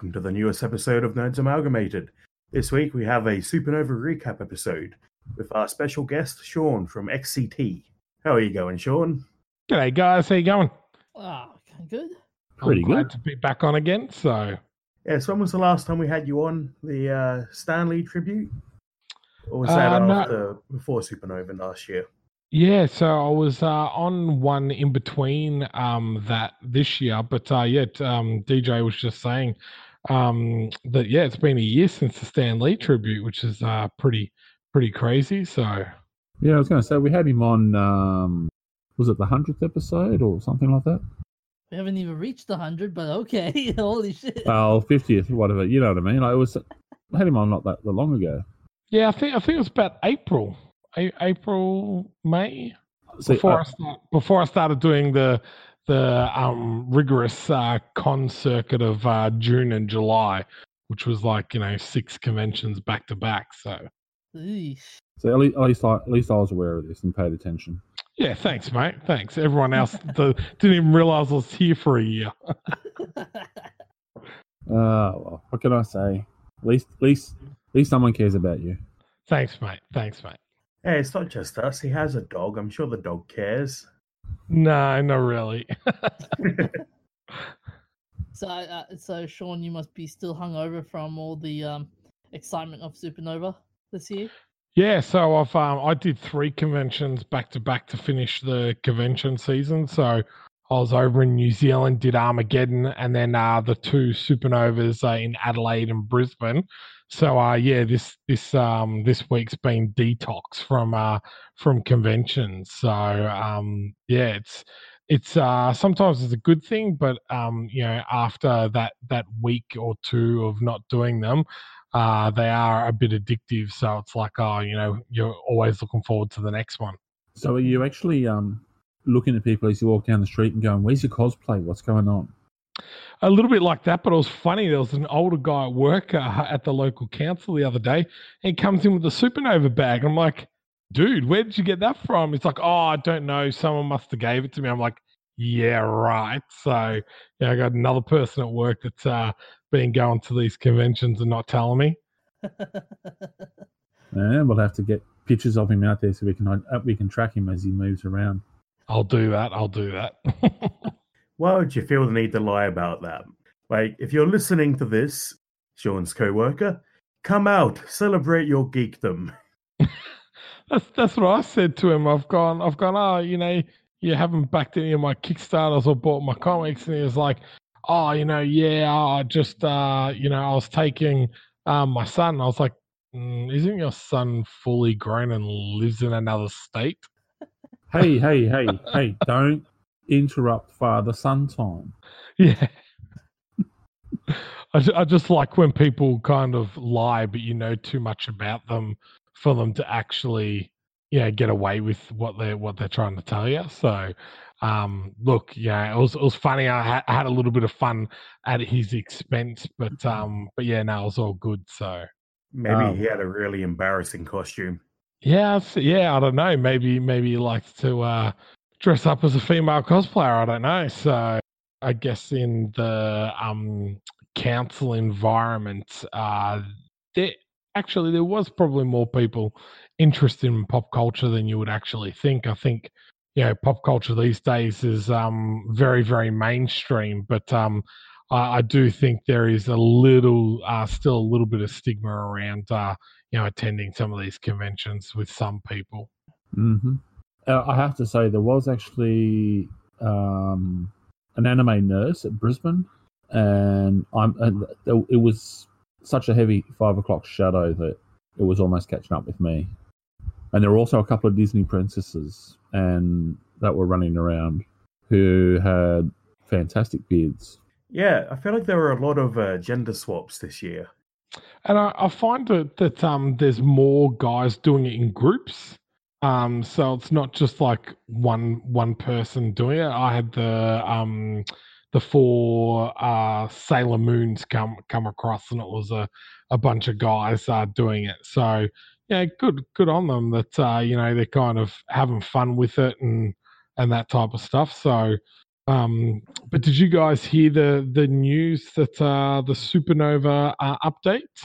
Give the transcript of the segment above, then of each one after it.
Hello and welcome to the newest episode of Nerds Amalgamated. This week we have a Supernova recap episode with our special guest Sean from XCT. How are you going, Sean? G'day, guys. How you going? Oh, okay, good. Pretty I'm glad good. to be back on again. So, Yes, when was the last time we had you on the uh, Stan Lee tribute? Or was that Uh, no. after before Supernova last year? yeah, so I was uh, on one in between um, that this year, but uh, yeah, um, DJ was just saying um, that yeah, it's been a year since the Stan Lee tribute, which is uh, pretty pretty crazy. So, Yeah, I was going to say we had him on. Um, was it the hundredth episode or something like that? We haven't even reached the hundred, but okay. Holy shit! Well, fiftieth, whatever. You know what I mean? I was I had him on not that long ago. yeah, I think I think it was about April, A- April May See, before I- I start, before I started doing the the um, rigorous uh, con circuit of uh, June and July, which was like you know six conventions back to back. So Eesh. so at least, at least I, at least I was aware of this and paid attention. yeah, thanks, mate. Thanks. Everyone else the, didn't even realize I was here for a year. Uh, well, what can I say? At least, at least, at least someone cares about you. Thanks, mate. Thanks, mate. Hey, it's not just us. He has a dog. I'm sure the dog cares. No, not really. so, uh, so Sean, you must be still hungover from all the um, excitement of Supernova this year. Yeah, so I've um, I did three conventions back to back to finish the convention season. So I was over in New Zealand, did Armageddon, and then uh, the two supernovas uh, in Adelaide and Brisbane. So uh, yeah, this this um, this week's been detox from uh, from conventions. So um, yeah, it's it's uh, sometimes it's a good thing, but um, you know after that that week or two of not doing them, uh, they are a bit addictive. So it's like, oh, you know, you're always looking forward to the next one. So are you actually um looking at people as you walk down the street and going, "Where's your cosplay? What's going on?" A little bit like that, but it was funny. There was an older guy at work uh, at the local council the other day, and he comes in with a supernova bag. I'm like, dude, where did you get that from? He's like, oh, I don't know. Someone must have gave it to me. I'm like, yeah, right. So yeah, I got another person at work that's uh, been going to these conventions and not telling me. And we'll have to get pictures of him out there so we can uh, we can track him as he moves around. I'll do that. I'll do that. Why would you feel the need to lie about that? Like, if you're listening to this, Sean's co-worker, come out, celebrate your geekdom. That's that's what I said to him. I've gone, I've gone. Oh, you know, you haven't backed any of my Kickstarters or bought my comics, and he was like, oh, you know, yeah, I just, uh, you know, I was taking um, my son. I was like, mm, isn't your son fully grown and lives in another state? Hey, hey, hey, hey! Don't interrupt father son time. Yeah. I, I just like when people kind of lie, but you know too much about them for them to actually, you know, get away with what they're what they're trying to tell you. So, um, look, yeah, it was it was funny. I had, I had a little bit of fun at his expense, but um, but yeah, no, it was all good. So, Maybe Oh. he had a really embarrassing costume. yeah, yeah, I don't know. Maybe maybe he likes to uh, dress up as a female cosplayer. I don't know. So I guess in the um, council environment, uh, there actually there was probably more people interested in pop culture than you would actually think. I think you know pop culture these days is um, very very mainstream, but um, I, I do think there is a little uh, still a little bit of stigma around. Uh, you know, attending some of these conventions with some people. hmm Uh, I have to say, there was actually um, an anime nurse at Brisbane, and I'm and it was such a heavy five o'clock shadow that it was almost catching up with me. And there were also a couple of Disney princesses, and that were running around who had fantastic beards. Yeah, I feel like there were a lot of uh, gender swaps this year. And I, I find that, that um, there's more guys doing it in groups. Um, so it's not just like one one person doing it. I had the um, the four uh, Sailor Moons come come across, and it was a, a bunch of guys uh, doing it. So yeah, good good on them that uh, you know they're kind of having fun with it and and that type of stuff. So Um, but did you guys hear the the news that uh, the supernova uh, update?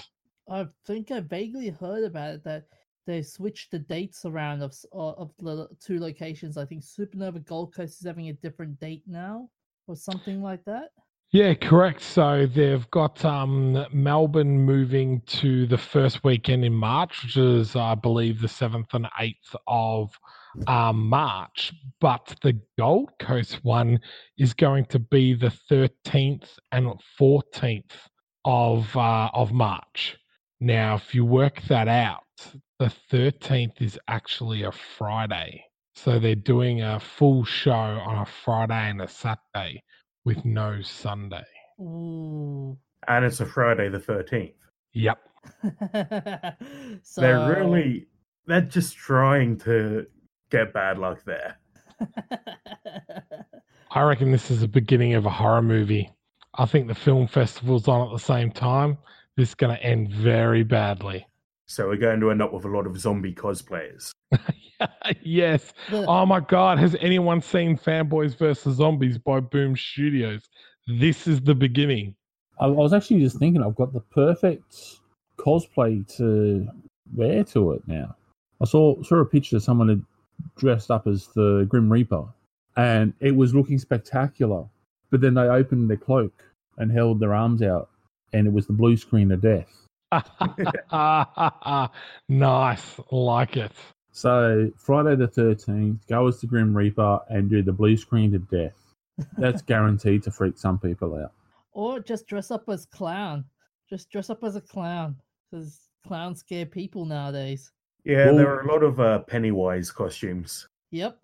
I think I vaguely heard about it that they switched the dates around of of the two locations. I think Supernova Gold Coast is having a different date now, or something like that. Yeah, correct. So they've got um, Melbourne moving to the first weekend in March, which is, I believe, the 7th and 8th of um, March. But the Gold Coast one is going to be the 13th and 14th of, uh, of March. Now, if you work that out, the 13th is actually a Friday. So they're doing a full show on a Friday and a Saturday with no Sunday. Ooh. And it's a Friday the 13th. Yep. so They're really, they're just trying to get bad luck there. I reckon this is the beginning of a horror movie. I think the film festival's on at the same time. This is going to end very badly. So we're going to end up with a lot of zombie cosplayers. yes. Oh my God. Has anyone seen Fanboys vs. Zombies by Boom Studios? This is the beginning. I, I was actually just thinking I've got the perfect cosplay to wear to it now. I saw saw a picture of someone had dressed up as the Grim Reaper, and it was looking spectacular. But then they opened their cloak and held their arms out, and it was the blue screen of death. nice. Like it. So Friday the thirteenth, go as the Grim Reaper and do the blue screen to death. That's guaranteed to freak some people out. or just dress up as clown. Just dress up as a clown because clowns scare people nowadays. Yeah, Well- there are a lot of uh, Pennywise costumes. Yep.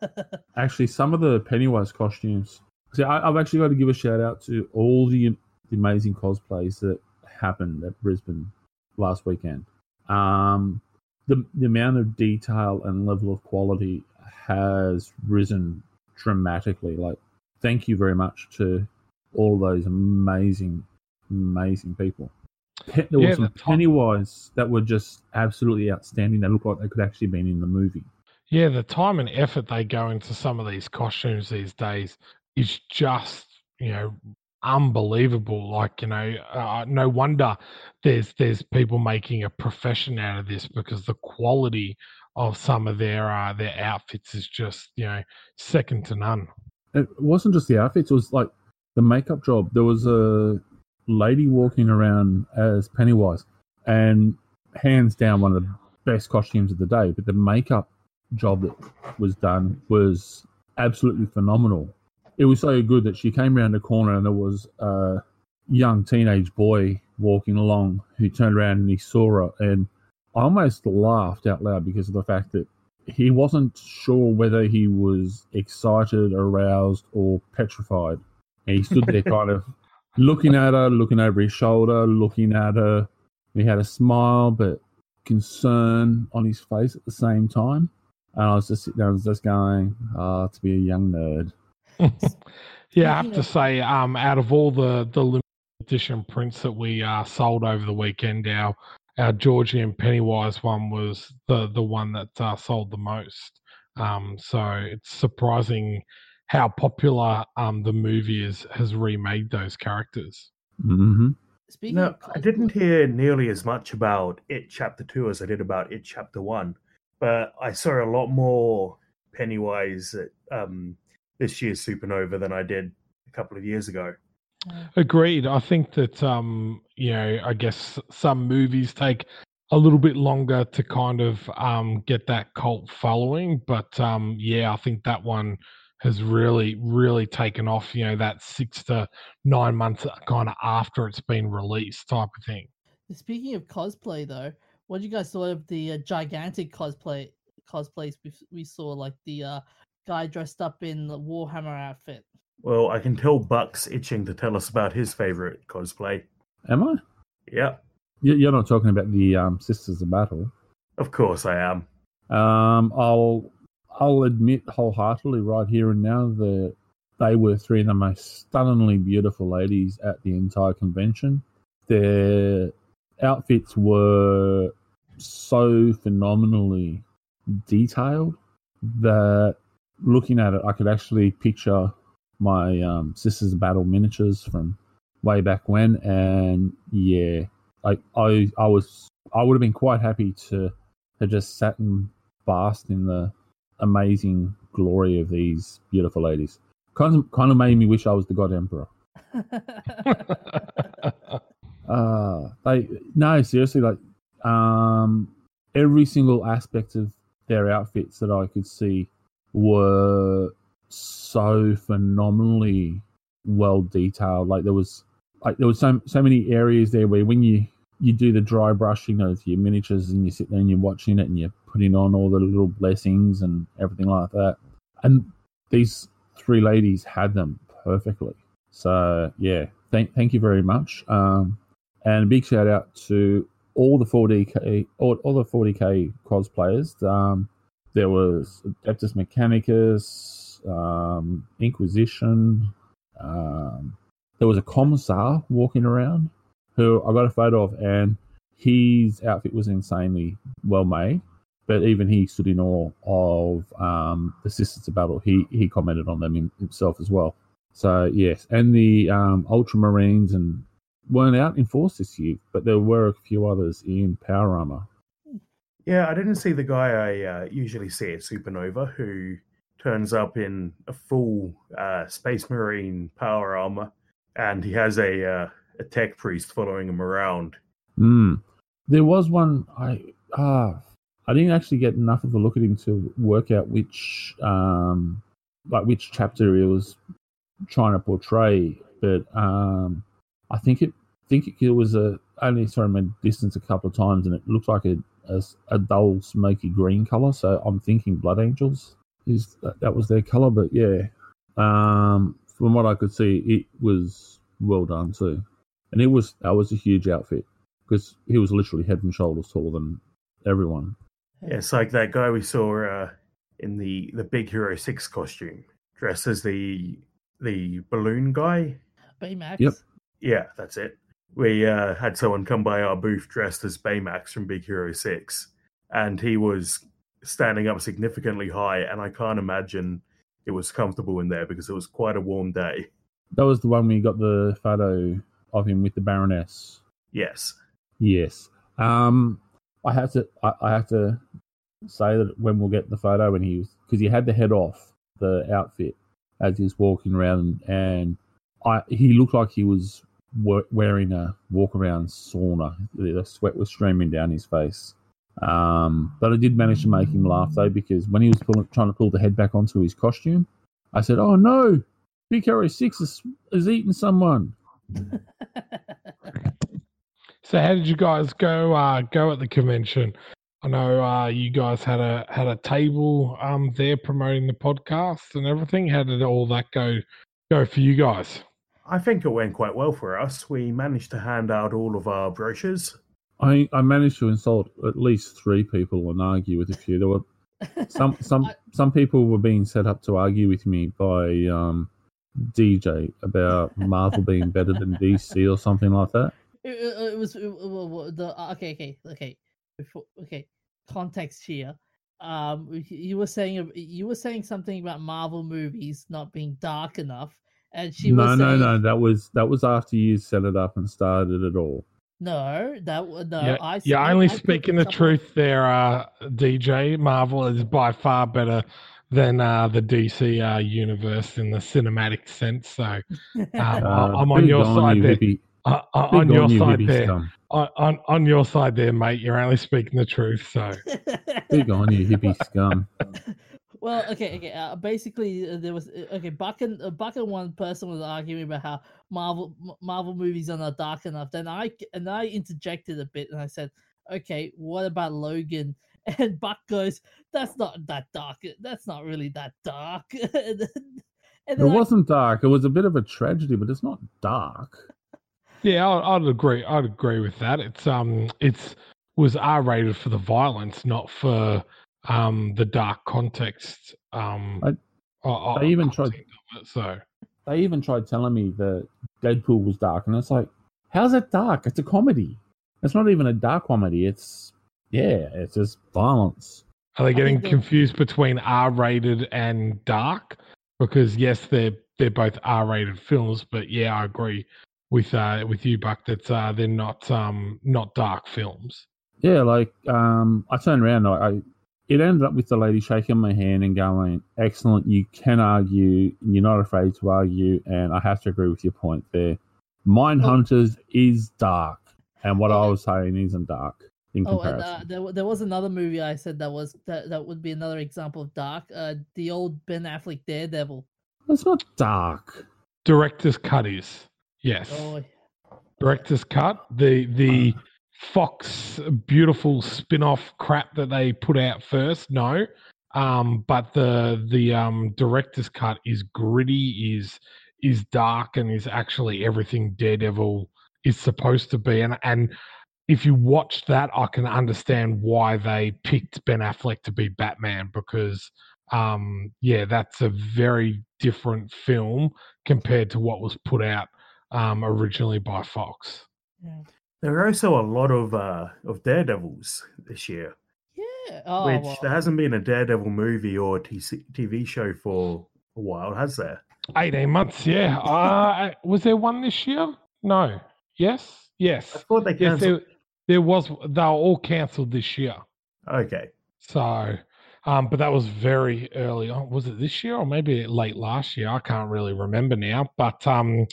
Actually, some of the Pennywise costumes. See, I, I've actually got to give a shout out to all the, the amazing cosplays that happened at Brisbane last weekend. Um, the the amount of detail and level of quality has risen dramatically. Like, thank you very much to all those amazing, amazing people. Pe- there Yeah, were some Pennywise that were just absolutely outstanding. They looked like they could actually been in the movie. Yeah, the time and effort they go into some of these costumes these days is just, you know, unbelievable. Like, you know, uh, no wonder there's there's people making a profession out of this because the quality of some of their uh, their outfits is just, you know, second to none. it wasn't just the outfits; it was like the makeup job. There was a lady walking around as Pennywise, and hands down one of the best costumes of the day. But the makeup job that was done was absolutely phenomenal. It was so good that she came around the corner and there was a young teenage boy walking along who turned around and he saw her, and I almost laughed out loud because of the fact that he wasn't sure whether he was excited, aroused, or petrified. And he stood there kind of looking at her, looking over his shoulder, looking at her. He had a smile, but concern on his face at the same time. And I was just sitting there, was just going, ah, to be a young nerd. yeah, I have to say, um, out of all the the limited edition prints that we uh, sold over the weekend, our our Georgian Pennywise one was the the one that uh, sold the most. Um, so it's surprising how popular um, the movie is has remade those characters. Mm-hmm. Speaking No, of I didn't hear nearly as much about It Chapter 2 as I did about It Chapter 1, but I saw a lot more Pennywise at um, this year's Supernova than I did a couple of years ago. Agreed. I think that um, you know, I guess some movies take a little bit longer to kind of um, get that cult following, but um, yeah, I think that one has really, really taken off. You know, that six to nine months kind of after it's been released, type of thing. Speaking of cosplay, though, what do you guys thought of the uh, gigantic cosplay cosplays we, we saw? Like the uh, guy dressed up in the Warhammer outfit. Well, I can tell Buck's itching to tell us about his favorite cosplay. Am I? Yeah, You- You're not talking about the um, Sisters of Battle. of course I am. Um, I'll I'll admit wholeheartedly right here and now that they were three of the most stunningly beautiful ladies at the entire convention. Their outfits were so phenomenally detailed that looking at it, I could actually picture my um, Sisters of Battle miniatures from way back when, and yeah, I I I was I would have been quite happy to have just sat and basked in the amazing glory of these beautiful ladies. Kind of kind of made me wish I was the God Emperor. Uh they no seriously like um every single aspect of their outfits that I could see were so phenomenally well detailed. Like there was like there was so so many areas there where when you you do the dry brushing of your miniatures and you sit there and you're watching it and you're putting on all the little blessings and everything like that. And these three ladies had them perfectly. So yeah, thank thank you very much. Um, and a big shout out to all the 40k all, all the 40k cosplayers. Um, there was Adeptus Mechanicus, um, Inquisition. Um, there was a commissar walking around who I got a photo of, and his outfit was insanely well made. But even he stood in awe of um, the Sisters of Battle. He he commented on them himself as well. So yes, and the um, Ultramarines and weren't out in force this year, but there were a few others in power armor. Yeah, I didn't see the guy I uh, usually see at Supernova who turns up in a full uh, Space Marine power armor, and he has a uh, a tech priest following him around. Mm. There was one I ah I didn't actually get enough of a look at him to work out which um like which chapter he was trying to portray, but um I think it think it was a only saw him at distance a couple of times, and it looked like a a, a dull smoky green color. So I'm thinking Blood Angels is that, that was their color, but yeah, um, from what I could see, it was well done too, and it was that was a huge outfit because he was literally head and shoulders taller than everyone. Yeah, it's like that guy we saw uh, in the the Big Hero Six costume, dressed as the the balloon guy. Baymax. Yep. Yeah, that's it. We uh, had someone come by our booth dressed as Baymax from Big Hero 6, and he was standing up significantly high, and I can't imagine it was comfortable in there because it was quite a warm day. That was the one we got the photo of him with the Baroness. Yes. Yes. Um, I had to. I, I have to say that when we'll get the photo when he was because he had the head off the outfit as he was walking around, and I he looked like he was wearing a walk around sauna. The sweat was streaming down his face. Um, but I did manage to make him laugh though because when he was pulling, trying to pull the head back onto his costume, I said, "Oh no, Big Hero Six is, is eating someone." So how did you guys go uh go at the convention? I know uh you guys had a had a table um there promoting the podcast and everything. How did all that go go for you guys? I think it went quite well for us. We managed to hand out all of our brochures. I I managed to insult at least three people and argue with a few. There were some some some people were being set up to argue with me by um, DJ about Marvel being better than DC or something like that. It, it, it was it, well, well, the uh, okay, okay, okay. Before, okay, context here. Um, you were saying you were saying something about Marvel movies not being dark enough, and she no, was no, saying, no. That was that was after you set it up and started it all. no, that w- no. yeah, I you're only I speaking the something- truth there, uh, DJ. Marvel is by far better than uh, the DC uh, universe in the cinematic sense. So um, I- Uh, I'm on big your side you, there. uh, uh, on your you, side there, scum. on, on on your side there, mate. You're only speaking the truth. So Big on you, hippie scum. well, okay, okay. Uh, basically, uh, there was uh, okay. Buck and uh, Buck and one person was arguing about how Marvel M- Marvel movies are not dark enough. Then I and I interjected a bit and I said, "Okay, what about Logan?" And Buck goes, "That's not that dark. That's not really that dark." and then, and It I- wasn't dark. It was a bit of a tragedy, but it's not dark. yeah, I, I'd agree. I'd agree with that. It's um, it's was R rated for the violence, not for um the dark context. Um, I- o- they o- even tried- it, so. They even tried telling me that Deadpool was dark, and it's like, how's it dark? It's a comedy. It's not even a dark comedy. It's yeah, it's just violence. Are they getting confused between R rated and dark? Because yes, they're they're both R-rated films, but yeah, I agree with uh, with you, Buck, that uh, they're not um, not dark films. Yeah, like um, I turned around. I, I it ended up with the lady shaking my hand and going, "Excellent, you can argue. You're not afraid to argue." And I have to agree with your point there. Mind Oh. Hunters is dark, and what I Oh, was saying isn't dark in Oh, and comparison. uh, there, there was another movie I said that was that, that would be another example of dark. Uh, the old Ben Affleck Daredevil. It's not dark. Director's cut is yes. Oh, director's cut the the fox beautiful spin-off crap that they put out first no. Um but the the um director's cut is gritty is is dark and is actually everything daredevil is supposed to be. And and if you watch that i can understand why they picked ben affleck to be batman because um yeah that's a very different film compared to what was put out um originally by fox. Yeah. There are also a lot of uh, of Daredevils this year, Yeah. Oh, which well, there hasn't been a Daredevil movie or TC- TV show for a while, has there? 18 months, yeah. Uh, was there one this year? No. Yes? Yes. I Yes. thought they Yes, canceled. there, there was. They were all cancelled this year. Okay, So, um, but that was very early on. Was it this year or maybe late last year? I can't really remember now. But um,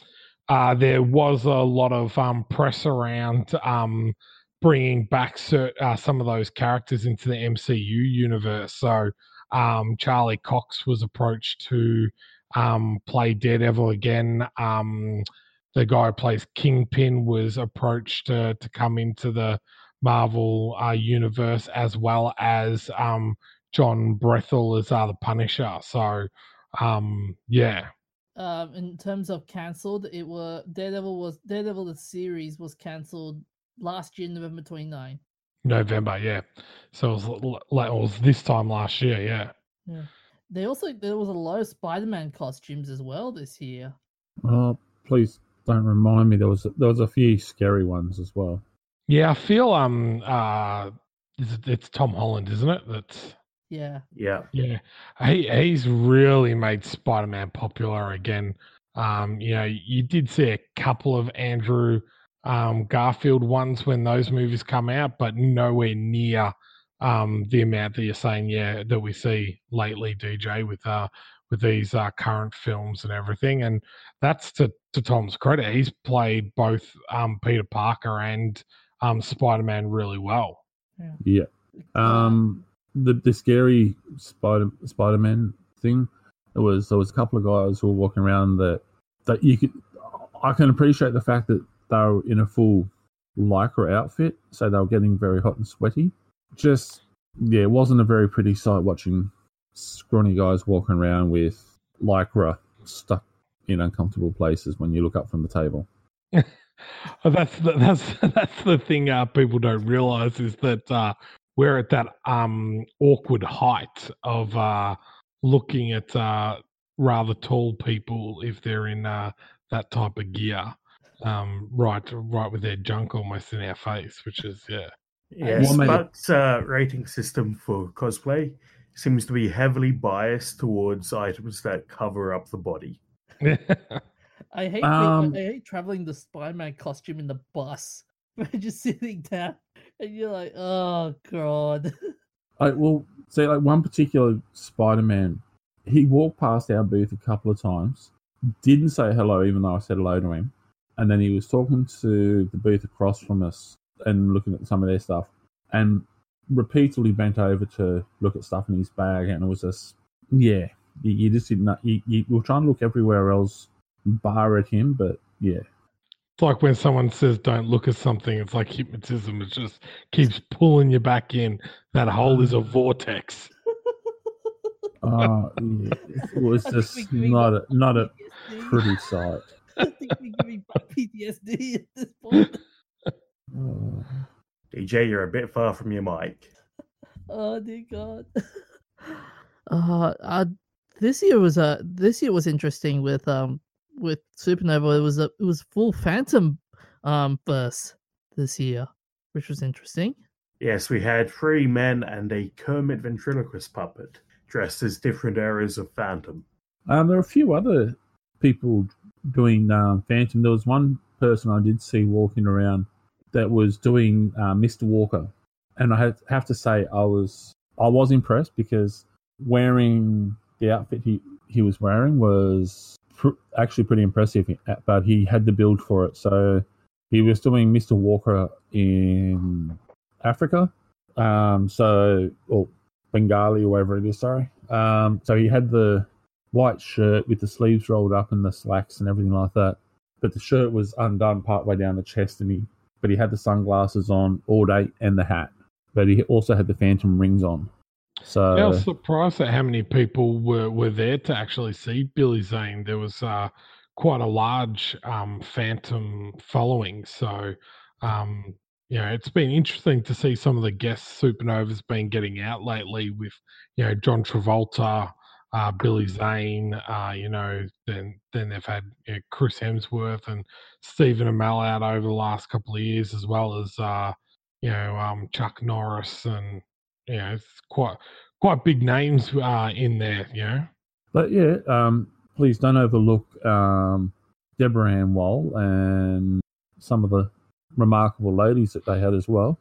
uh, there was a lot of um, press around um, bringing back cert, uh, some of those characters into the MCU universe. So, um, Charlie Cox was approached to um, play Daredevil again. Um, the guy who plays Kingpin was approached to, to come into the Marvel uh, universe as well as um, Jon Bernthal as uh, the Punisher. So, yeah, um, in terms of cancelled, it were Daredevil was Daredevil the series was cancelled last year, November 29. November, yeah. So it was, l- l- it was this time last year, yeah. They also there was a lot of Spider-Man costumes as well this year. Oh, please don't remind me. There was there was a few scary ones as well. Yeah, I feel um uh it's, it's Tom Holland, isn't it? That's Yeah. yeah. Yeah, he he's really made Spider Man popular again. Um, you know, you did see a couple of Andrew um, Garfield ones when those movies come out, but nowhere near um, the amount that you're saying. Yeah, that we see lately, DJ, with uh with these uh, current films and everything, and that's to to Tom's credit. He's played both um, Peter Parker and um, Spider Man really well. Yeah. Um, the the scary Spider Spider Man thing. There was there was a couple of guys who were walking around that that you could. I can appreciate the fact that they were in a full lycra outfit, so they were getting very hot and sweaty. Just yeah, it wasn't a very pretty sight watching scrawny guys walking around with lycra stuck in uncomfortable places when you look up from the table. That's the, that's that's the thing uh, people don't realize is that uh, we're at that um, awkward height of uh, looking at uh, rather tall people if they're in uh, that type of gear, um, right right with their junk almost in our face, which is yeah. Yes, What made but uh, rating system for cosplay seems to be heavily biased towards items that cover up the body. I hate being- Um, I hate traveling the Spider-Man costume in the bus. just sitting down and you're like, oh god. I well, see, like one particular Spider-Man, he walked past our booth a couple of times, didn't say hello, even though I said hello to him, and then he was talking to the booth across from us and looking at some of their stuff, and repeatedly bent over to look at stuff in his bag, and it was just, yeah, you, you just didn't. You, you were trying to look everywhere else, bar at him, but yeah, It's like when someone says don't look at something, it's like hypnotism. It just keeps pulling you back in. That hole is a vortex. uh, yeah it was just not a not a pretty sight. I think we're giving PTSD at this point. DJ, you're a bit far from your mic. Oh dear God. Uh, uh this year was uh this year was interesting with um with Supernova. It was a it was full Phantom um burst this year, which was interesting. Yes, we had three men and a Kermit ventriloquist puppet dressed as different eras of Phantom. Um, there are a few other people doing um, Phantom. There was one person I did see walking around that was doing uh, Mr. Walker, and I have, have to say I was I was impressed because wearing the outfit he he was wearing was pr- actually pretty impressive, but he had the build for it. So he was doing Mr. Walker in Africa, um, so or Bengali or wherever it is. Sorry. Um, so he had the white shirt with the sleeves rolled up and the slacks and everything like that. But the shirt was undone partway down the chest, and he but he had the sunglasses on all day and the hat. But he also had the phantom rings on. So yeah, I was surprised at how many people were, were there to actually see Billy Zane. There was uh, quite a large um, phantom following. So um, you know, it's been interesting to see some of the guest supernovas been getting out lately with, you know, John Travolta, uh, Billy Zane, uh, you know, then then they've had you know, Chris Hemsworth and Stephen Amell out over the last couple of years, as well as uh, you know um, Chuck Norris and know, it's quite quite big names uh, in there, you know. But yeah, um, please don't overlook um, Deborah Ann Woll and some of the remarkable ladies that they had as well.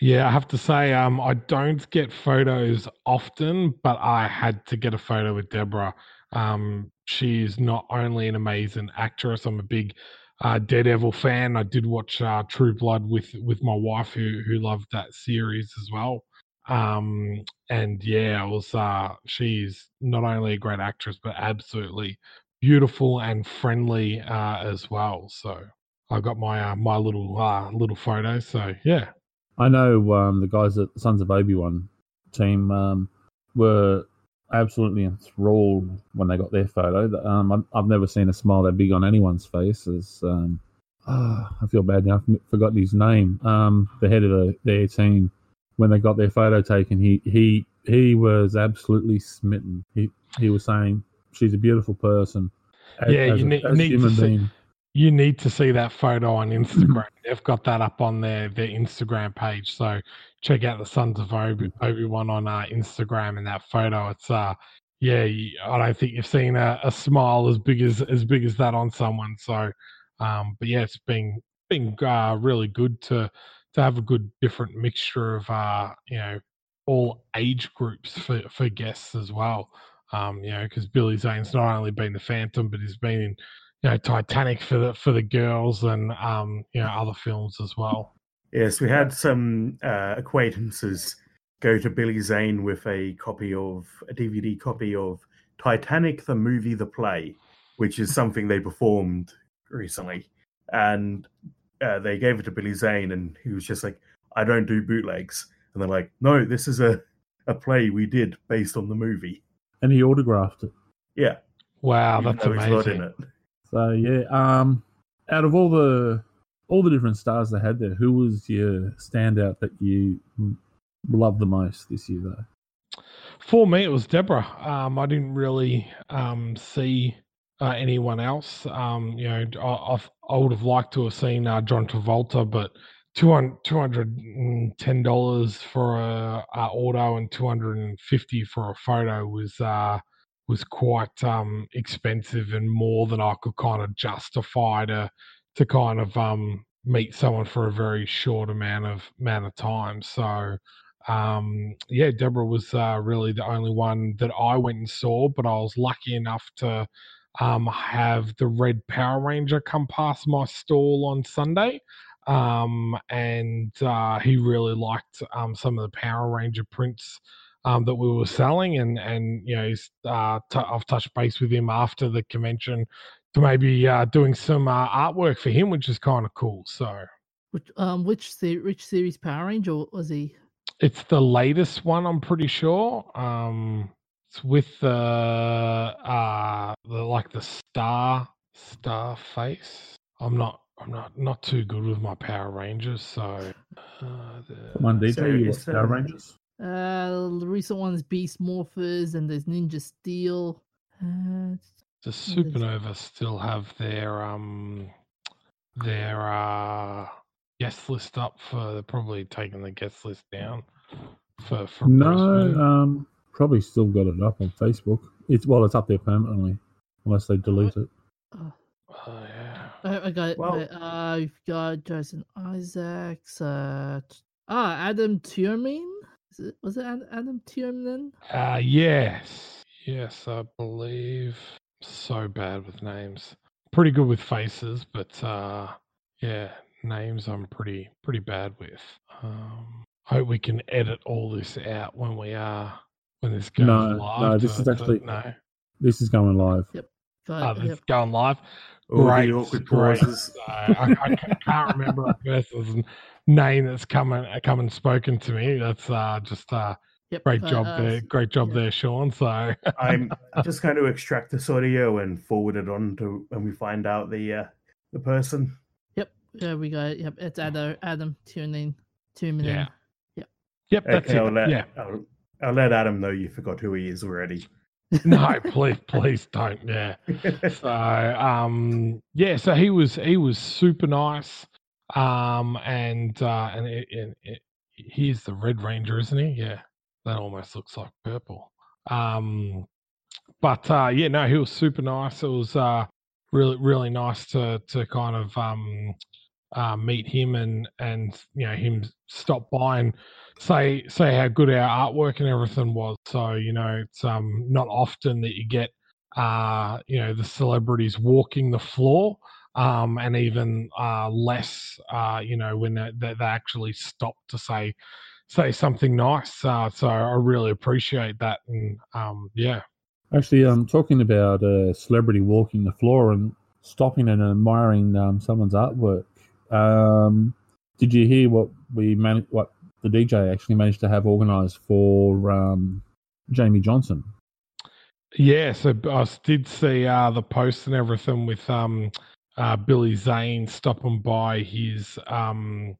Yeah, I have to say, um, I don't get photos often, but I had to get a photo with Deborah. Um, she's not only an amazing actress. I'm a big uh, Daredevil fan. I did watch uh, True Blood with with my wife, who who loved that series as well. Um, and yeah, it was. Uh, she's not only a great actress, but absolutely beautiful and friendly uh, as well. So I got my uh, my little uh, little photo. So yeah, I know um, the guys at the Sons of Obi Wan team um, were absolutely enthralled when they got their photo. Um, I've never seen a smile that big on anyone's face. As um, oh, I feel bad now, I've forgotten his name. Um, the head of the, their team when they got their photo taken, he he he was absolutely smitten. He he was saying she's a beautiful person. As, yeah, you need, a, need to see, you need to see that photo on Instagram. They've got that up on their their Instagram page. So check out the Sons of Obi Wan on uh, Instagram and that photo. It's uh yeah, I don't think you've seen a, a smile as big as as big as that on someone. So um, but yeah, it's been been uh, really good to to have a good different mixture of uh, you know all age groups for for guests as well. Um, you know, because Billy Zane's not only been the Phantom, but he's been in you know Titanic for the for the girls and um, you know other films as well. Yes, we had some uh, acquaintances go to Billy Zane with a copy of a DVD copy of Titanic the movie the play, which is something they performed recently, and uh, they gave it to Billy Zane, and he was just like, "I don't do bootlegs," and they're like, "No, this is a a play we did based on the movie," and he autographed it. Yeah. Wow, that's amazing. So yeah, um, out of all the all the different stars they had there, who was your standout that you loved the most this year, though? For me, it was Deborah. Um, I didn't really um, see uh, anyone else. Um, you know, I, I, would have liked to have seen uh, John Travolta, but two hundred and ten dollars for a, a, auto and two hundred and fifty for a photo was uh, was quite um, expensive and more than I could kind of justify to to kind of um, meet someone for a very short amount of amount of time. So um, yeah, Deborah was uh, really the only one that I went and saw, but I was lucky enough to um, have the Red Power Ranger come past my stall on Sunday. Um, and uh, he really liked um, some of the Power Ranger prints um, that we were selling, and and you know, he's, uh, t- I've touched base with him after the convention to maybe uh, doing some uh, artwork for him, which is kind of cool. So, which um, which se- which series Power Ranger was he? It's the latest one, I'm pretty sure. Um, it's with the uh, the like the star star face. I'm not I'm not not too good with my Power Rangers, so. Uh, the... Come on, DJ, you watch Power Rangers? Uh, the recent ones Beast Morphers and there's Ninja Steel. Uh, Does Supernova still have their um their uh guest list up for they're probably taking the guest list down for for no um probably still got it up on Facebook. It's well it's up there permanently unless they delete it. Oh, Oh yeah. I, I got it. Well- Wait, uh, you've got Jason Isaacs. Uh, ah, Adam Tierman. Is it, was it Adam Tierman? Uh yes. Yes, I believe. So bad with names. Pretty good with faces, but uh yeah, names I'm pretty pretty bad with. Um hope we can edit all this out when we are when this goes No, live. no, this is to- to- actually- no. This is going live. Got Oh, it, this yep. is going live. All Great, the awkward great. pauses. So I, I can't remember a person's name that's come and come and spoken to me. That's uh, just uh, Yep, great job uh, there, great job yeah. there, Sean. So I'm just going to extract this audio and forward it on to when we find out the uh, the person. Yep, yeah, we got it. Yep, it's Adam Adam Tiernan. Tiernan. Yeah. yep, that's Okay, I'll it. let Yeah, I'll, I'll let Adam know you forgot who he is already. no, please, please don't. Yeah. So um, yeah, so he was he was super nice. Um, and uh, and it, it, it, he's the Red Ranger, isn't he? Yeah, that almost looks like purple. Um, but uh, yeah, no, he was super nice. It was uh, really really nice to to kind of um, uh, meet him and and you know him stop by and say say how good our artwork and everything was. So you know it's um not often that you get uh you know the celebrities walking the floor um and even uh less uh you know when they, they, they actually stop to say say something nice uh so i really appreciate that and um yeah Actually, I'm um, talking about a celebrity walking the floor and stopping and admiring um, someone's artwork. Um, did you hear what we man- what the DJ actually managed to have organised for um, Jamie Johnson? Yeah, so I did see uh, the post and everything with um, uh, Billy Zane stopping by his um,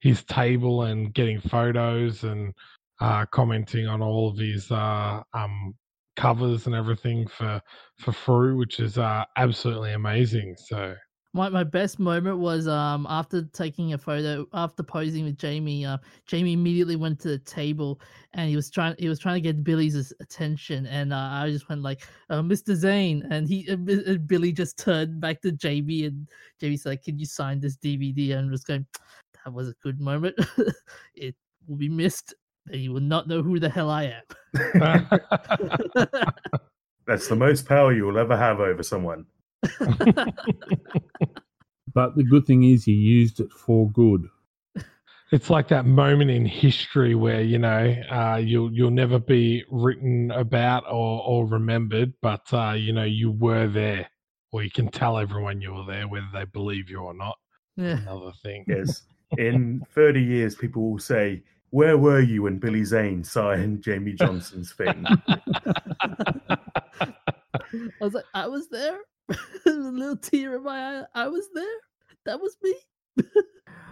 his table and getting photos and uh, commenting on all of his uh, um, covers and everything for for Fru, which is uh, absolutely amazing. So My my best moment was um after taking a photo after posing with Jamie. Uh, Jamie immediately went to the table and he was trying he was trying to get Billy's attention, and uh, I just went like, uh, "Mr. Zane," and he uh, Bi- uh, Billy just turned back to Jamie, and Jamie's like, "Can you sign this DVD?" And was going, "That was a good moment. it will be missed, and you will not know who the hell I am." That's the most power you will ever have over someone. But the good thing is he used it for good. it's like that moment in history where you know uh, you'll you'll never be written about or, or remembered, but uh, you know you were there, or you can tell everyone you were there, whether they believe you or not. yeah. Another thing. Yes. In 30 years, people will say, Where were you when Billy Zane signed Jamie Johnson's thing? I was like, I was there. a little tear in my eye. I was there. That was me.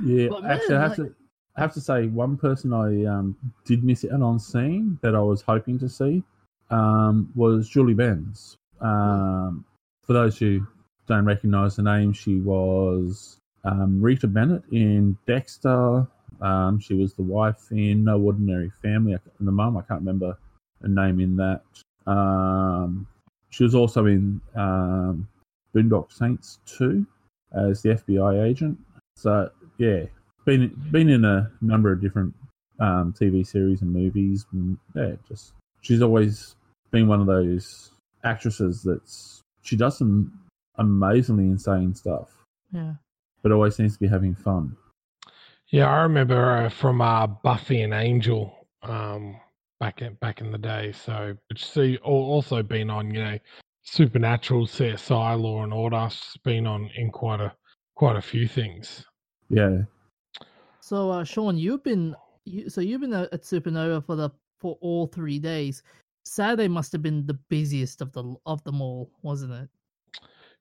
Yeah, But actually, I man, have to I have to say one person I um, did miss out on seeing that I was hoping to see um, was Julie Benz. Um, for those who don't recognise the name, she was um, Rita Bennett in Dexter. Um, she was the wife in No Ordinary Family. The mum, I can't remember her name in that. Um, she was also in um, Boondock Saints 2 as the FBI agent. So yeah, been been in a number of different um, TV series and movies. And yeah, just she's always been one of those actresses that's she does some amazingly insane stuff, Yeah. but always seems to be having fun. Yeah, I remember her from uh, Buffy and Angel um, back in back in the day. So, but she al- also been on you know Supernatural, CSI, Law and Order. She's been on in quite a quite a few things. Yeah, So, uh, Sean, you've been you, so you've been at at Supernova for the for all three days. Saturday must have been the busiest of the of them all, wasn't it?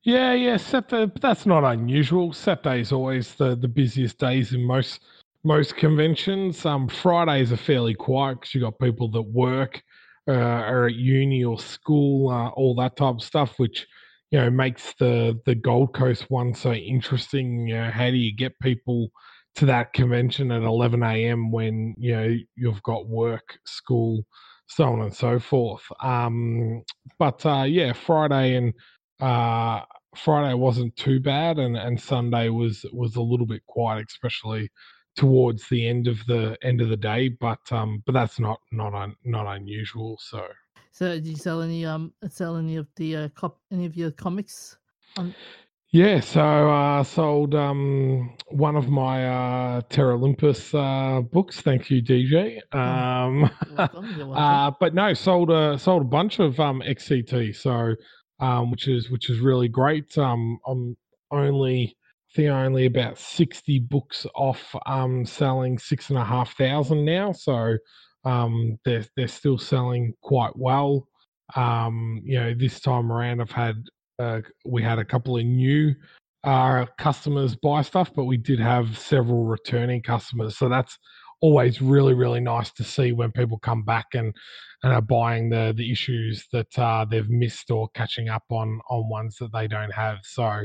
Yeah, yeah, Saturday, but that's not unusual. Saturday's always the, the busiest days in most most conventions. Um, Fridays are fairly quiet because you got people that work, uh, are at uni or school, uh, all that type of stuff, which you know makes the the Gold Coast one so interesting. You know, how do you get people to that convention at 11 a.m. when you know you've got work, school, so on and so forth. Um, but uh, yeah, Friday and uh, Friday wasn't too bad, and, and Sunday was was a little bit quiet, especially towards the end of the end of the day. But um, but that's not not un, not unusual. So So, did you sell any um sell any of the uh, cop any of your comics? On... yeah, so I uh, sold um one of my uh, Terra Olympus uh, books. Thank you, DJ. Um, You're welcome, you're welcome. uh, but no, sold a sold a bunch of um XCT. So um, which is which is really great. Um, I'm only Think only about sixty books off um selling six and a half thousand now. So um, they're they're still selling quite well. Um, you know, this time around, I've had uh, we had a couple of new uh, customers buy stuff, but we did have several returning customers. So that's always really really nice to see when people come back and and are buying the the issues that uh, they've missed or catching up on on ones that they don't have. So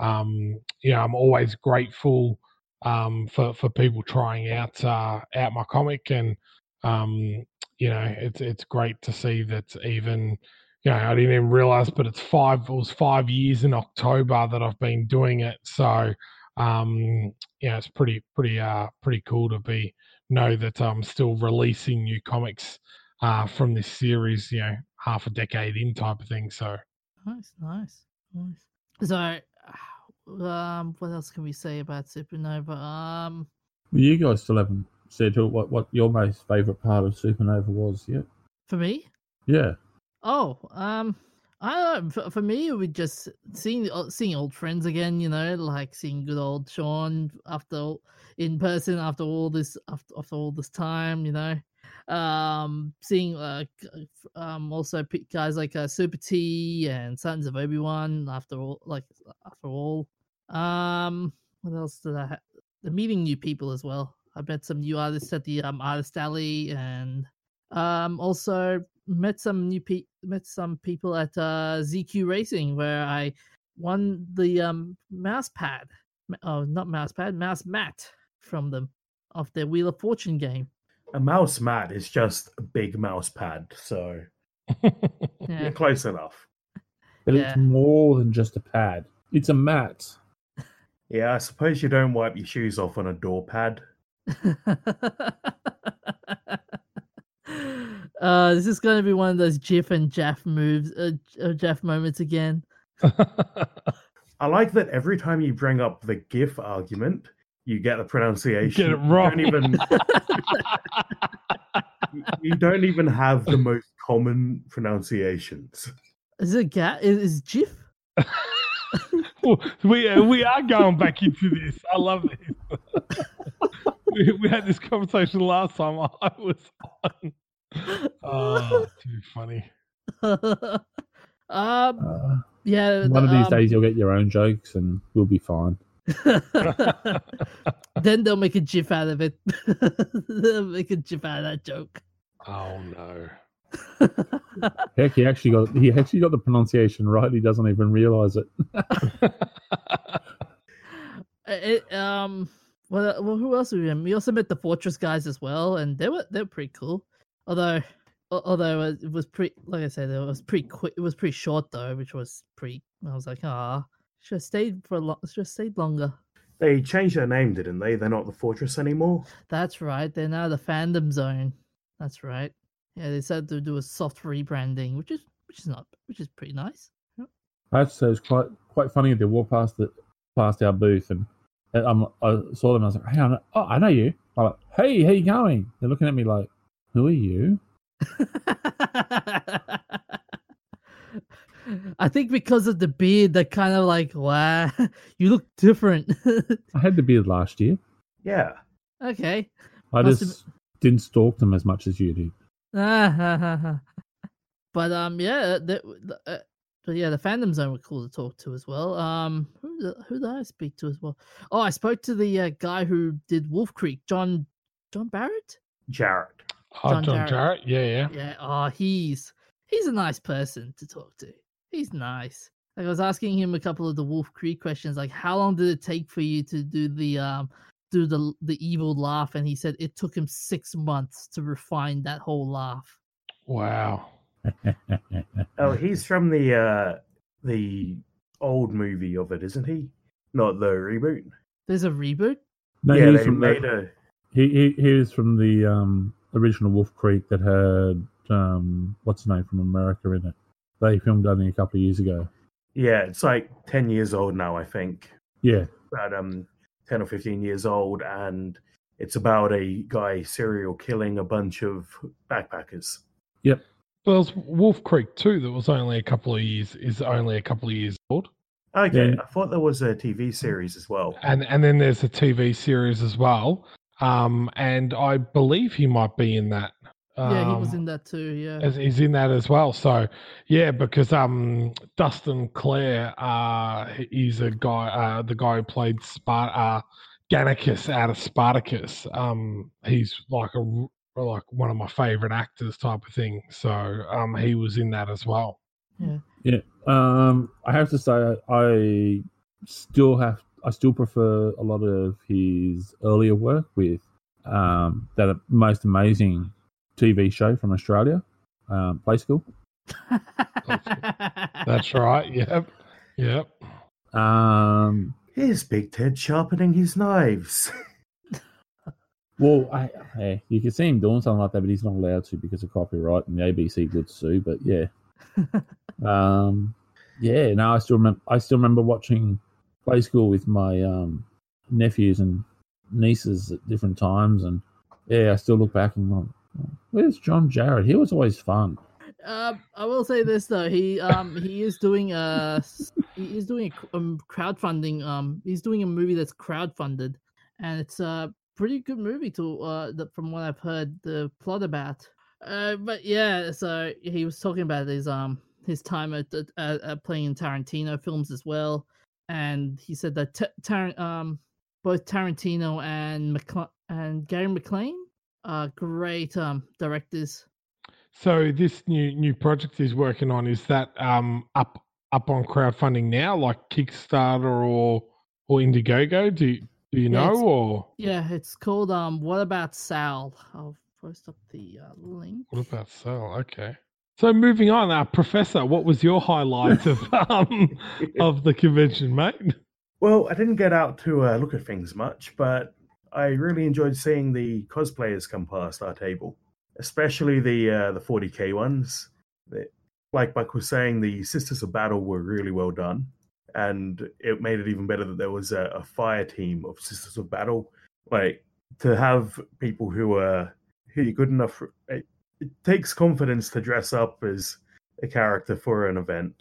um, you know, I'm always grateful um, for for people trying out uh, out my comic and um, you know, it's it's great to see that even you know, I didn't even realize, but it's five. It was five years in October that I've been doing it. So, um, yeah, it's pretty pretty uh pretty cool to be know that I'm still releasing new comics uh from this series. You know, half a decade in type of thing. So, Nice, nice, nice. So, um, what else can we say about Supernova? Um, You guys still haven't said who- what what your most favourite part of Supernova was yet? for me, Yeah. oh, um, I don't know. For, for me, it would just seeing seeing old friends again. You know, like seeing good old Sean after all- in person after all this after, after all this time. You know, um, seeing uh, um also guys like uh, Super T and Sons of Obi Wan after all, like after all. Um, what else did I? Ha- the meeting new people as well. I met some new artists at the um artist alley and um also met some new pe- met some people at uh ZQ Racing where I won the um mouse pad. Ma- Oh, not mouse pad, mouse mat from them of their Wheel of Fortune game. A mouse mat is just a big mouse pad, so Yeah. you're close enough. But Yeah. it's more than just a pad. It's a mat. Yeah, I suppose you don't wipe your shoes off on a door pad. uh, this is going to be one of those Jiff and Jeff moves, uh, J- uh, Jeff moments again. I like that every time you bring up the GIF argument, you get the pronunciation. Get it You wrong. don't even you don't even have the most common pronunciations. Is it Ga- Is, is Jiff? We uh, we are going back into this. I love this. we, we had this conversation last time I was on. Oh, too funny. um, Uh, yeah. one of these um, days you'll get your own jokes and we'll be fine. then they'll make a GIF out of it. they'll make a GIF out of that joke. Oh no. Heck, he actually got he actually got the pronunciation right. He doesn't even realise it. it, um, well, well, who else did we? We also met the Fortress guys as well, and they were they were pretty cool. Although, al- although it was pretty, like I said, it was pretty quick. It was pretty short though, which was pretty. I was like, ah, should have stayed for a lot. Should have stayed longer. They changed their name, didn't they? They're not the Fortress anymore. That's right. They're now the fandom zone. That's right. Yeah, they said to do a soft rebranding, which is which is not which is pretty nice. I have to say it's quite quite funny. They walked past the past our booth and, and I'm, I saw them. and I was like, "Hey, I know, oh, I know you." I'm like, "Hey, how you going?" They're looking at me like, "Who are you?" I think because of the beard, they're kind of like, wow, you look different. I had the beard last year. Yeah. okay. I Must have just didn't stalk them as much as you did. but um, yeah, the, uh, but yeah, the fandom zone were cool to talk to as well. Um, who did, who did I speak to as well? Oh, I spoke to the uh, guy who did Wolf Creek, John John Barrett. Jarratt. Oh, John John, Jarratt. Jarratt. Yeah, yeah. Yeah. Oh, he's he's a nice person to talk to. He's nice. Like I was asking him a couple of the Wolf Creek questions, like how long did it take for you to do the um do the the evil laugh? And he said it took him six months to refine that whole laugh. Wow. Oh, he's from the uh the old movie of it, isn't he? Not the reboot. There's a reboot. No, yeah, he's they from made the, a. he, he he is from the um, original Wolf Creek that had um, what's his name from America in it. They filmed only a couple of years ago. Yeah, it's like ten years old now, I think. Yeah, But um, ten or fifteen years old, and it's about a guy serial killing a bunch of backpackers. Yep. Well, there's Wolf Creek 2 that was only a couple of years is only a couple of years old. Okay, Yeah. I thought there was a TV series as well. And and then there's a TV series as well. Um and I believe he might be in that. Yeah, he was Um, in that too. Yeah. as he's in that as well. So yeah, because um Dustin Clare uh he's a guy uh the guy who played Spart uh Gannicus out of Spartacus. Um he's like a r- like one of my favorite actors type of thing. So um he was in that as well. Yeah. Yeah. Um, I have to say, I still have, I still prefer a lot of his earlier work with um, that most amazing TV show from Australia, um, Play School. That's right. Yep. Yep. Um, Here's Big Ted sharpening his knives. Well, I, I, you can see him doing something like that, but he's not allowed to because of copyright, and the ABC would sue. But yeah, um, yeah. No, I still remember. I still remember watching Play School with my um, nephews and nieces at different times, and yeah, I still look back and go, "Where's John Jarratt? He was always fun." Um, I will say this though, he um he is doing a he is doing a um, crowdfunding. Um, he's doing a movie that's crowdfunded, and it's a pretty good movie to uh the, from what I've heard the plot about. Uh, but yeah, so he was talking about his um his time at, at, at playing in Tarantino films as well, and he said that t- Tar- um both Tarantino and McCla- and Gary McLean are great um directors. So this new new project he's working on is that um up up on crowdfunding now, like Kickstarter or or Indiegogo? Do you, do you Yeah, know it's- or Yeah, it's called um. What about Sal? I'll post up the uh, link. what about Sal? Okay. So moving on, uh, Professor, what was your highlight of um of the convention, mate? Well, I didn't get out to uh, look at things much, but I really enjoyed seeing the cosplayers come past our table, especially the uh, the 40k ones. Like Buck was saying, the Sisters of Battle were really well done, and it made it even better that there was a, a fire team of Sisters of Battle. Like to have people who are who are good enough. It, it takes confidence to dress up as a character for an event.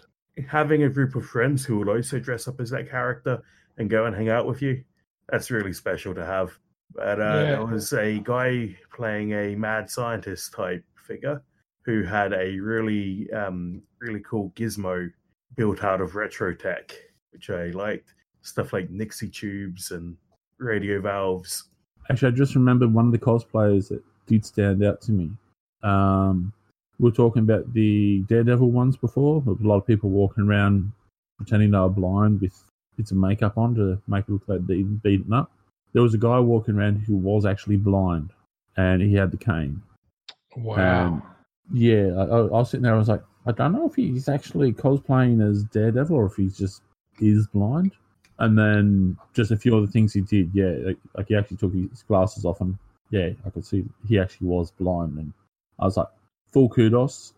Having a group of friends who will also dress up as that character and go and hang out with you, that's really special to have. But uh, Yeah. there was a guy playing a mad scientist type figure who had a really, um, really cool gizmo built out of retro tech, which I liked. Stuff like Nixie tubes and radio valves. Actually, I just remembered one of the cosplayers that did stand out to me. Um, we were talking about the Daredevil ones before. There was a lot of people walking around pretending they were blind with bits of makeup on to make it look like they'd beaten up. There was a guy walking around who was actually blind, and he had the cane. Wow. Um, yeah, I, I I was sitting there. I was like, I don't know if he's actually cosplaying as Daredevil or if he's just is blind. And then just a few other things he did. Yeah, like, like he actually took his glasses off, and yeah, I could see he actually was blind. And I was like, full kudos,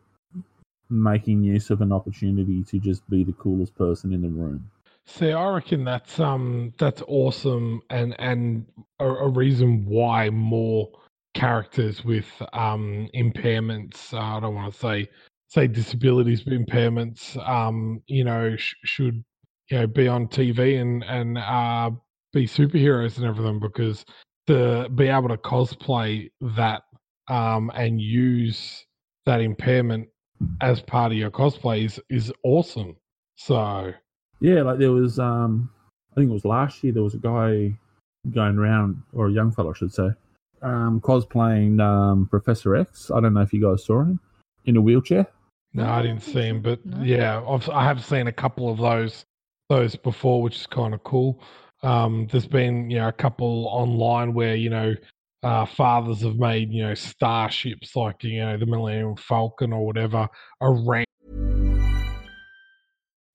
making use of an opportunity to just be the coolest person in the room. See, I reckon that's um that's awesome and and a, a reason why more characters with um impairments uh, I don't want to say say disabilities but impairments um you know sh- should you know be on TV and and uh be superheroes and everything because to be able to cosplay that um and use that impairment as part of your cosplay is, is awesome. So Yeah, like there was, um, I think it was last year, there was a guy going around, or a young fellow, I should say, um, cosplaying um, Professor X. I don't know if you guys saw him in a wheelchair. No, I didn't see him, but No. yeah, I've, I have seen a couple of those those before, which is kind of cool. Um, there's been you know a couple online where you know uh, fathers have made you know starships like you know the Millennium Falcon or whatever around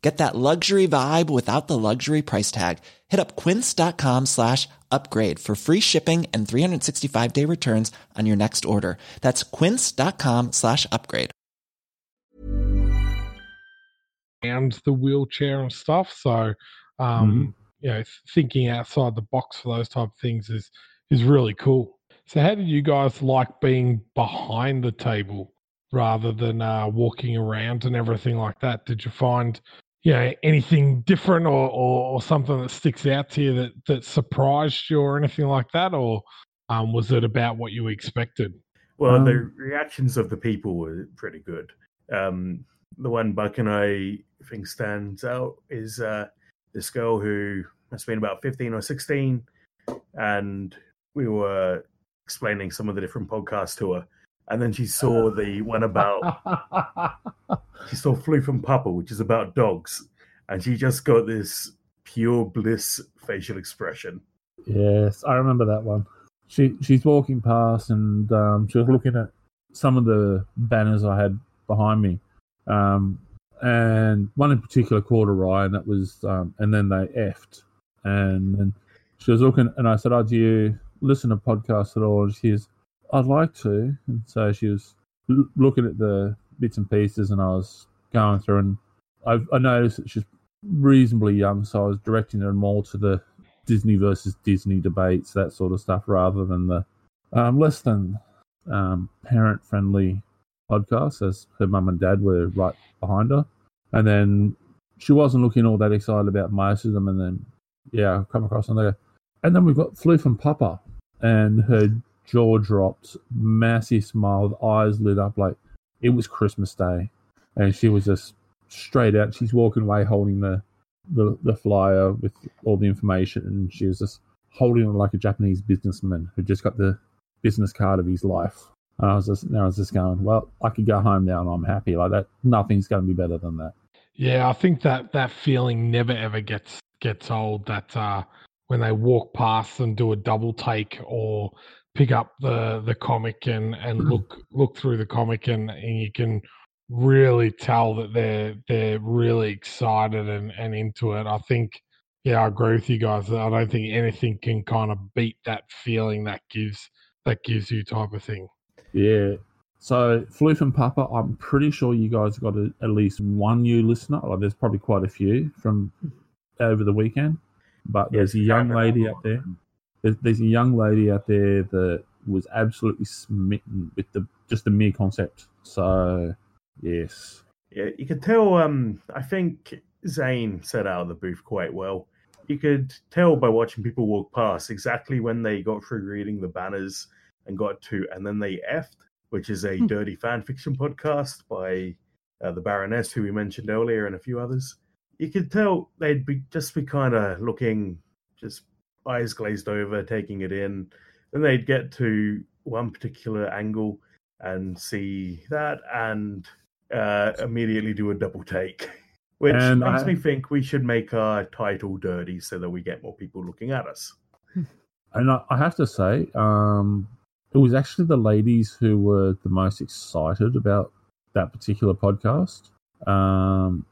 Get that luxury vibe without the luxury price tag. Hit up quince.com slash upgrade for free shipping and 365 day returns on your next order. That's quince.com slash upgrade. and the wheelchair and stuff. So, um, you know, thinking outside the box for those type of things is is really cool. So, how did you guys like being behind the table rather than uh, walking around and everything like that? Did you find you know anything different or, or, or something that sticks out to you that that surprised you or anything like that, or um, was it about what you expected? Well, the Um, reactions of the people were pretty good. Um, the one Buck and I think stands out is uh, this girl who must have been about 15 or 16, and we were explaining some of the different podcasts to her. And then she saw the one about she saw Floof and Papa, which is about dogs, and she just got this pure bliss facial expression. Yes, I remember that one. She she's walking past and um, she was looking at some of the banners I had behind me, um, and one in particular caught her eye, and that was um, and then they effed, and then she was looking, and I said, "Oh, do you listen to podcasts at all?" And she's, "I'd like to," and so she was l- looking at the bits and pieces, and I was going through, and I, I noticed that she's reasonably young, so I was directing her more to the Disney versus Disney debates, that sort of stuff, rather than the um, less than um, parent friendly podcasts, as her mum and dad were right behind her. And then she wasn't looking all that excited about most of them. And then, yeah, I come across on there. And then we've got Floof and Papa, and her jaw dropped, massive smile, eyes lit up like it was Christmas Day. And she was just straight out. She's walking away holding the the, the flyer with all the information, and she was just holding it like a Japanese businessman who just got the business card of his life. And I was just, I was just going, well, I could go home now, and I'm happy. Like that, nothing's going to be better than that. Yeah, I think that that feeling never ever gets gets old. That uh, when they walk past and do a double take or pick up the the comic and and hmm. look look through the comic and, and you can really tell that they're they're really excited and, and into it. I think yeah, I agree with you guys. I don't think anything can kind of beat that feeling that gives that gives you type of thing. Yeah. So, Floof and Papa, I'm pretty sure you guys got a, at least one new listener. Like, there's probably quite a few from over the weekend. But there's a young lady up out there. There's, there's a young lady out there that was absolutely smitten with the just the mere concept. So, yes. Yeah, you could tell. Um, I think Zane set out of the booth quite well. You could tell by watching people walk past exactly when they got through reading the banners and got to, and then they effed, which is a Hmm. dirty fan fiction podcast by uh, the Baroness, who we mentioned earlier, and a few others. You could tell they'd be just be kind of looking, just eyes glazed over, taking it in. Then they'd get to one particular angle and see that, and uh, immediately do a double take, which And makes I- me think we should make our title dirty so that we get more people looking at us. And I, I have to say, um, it was actually the ladies who were the most excited about that particular podcast. Um,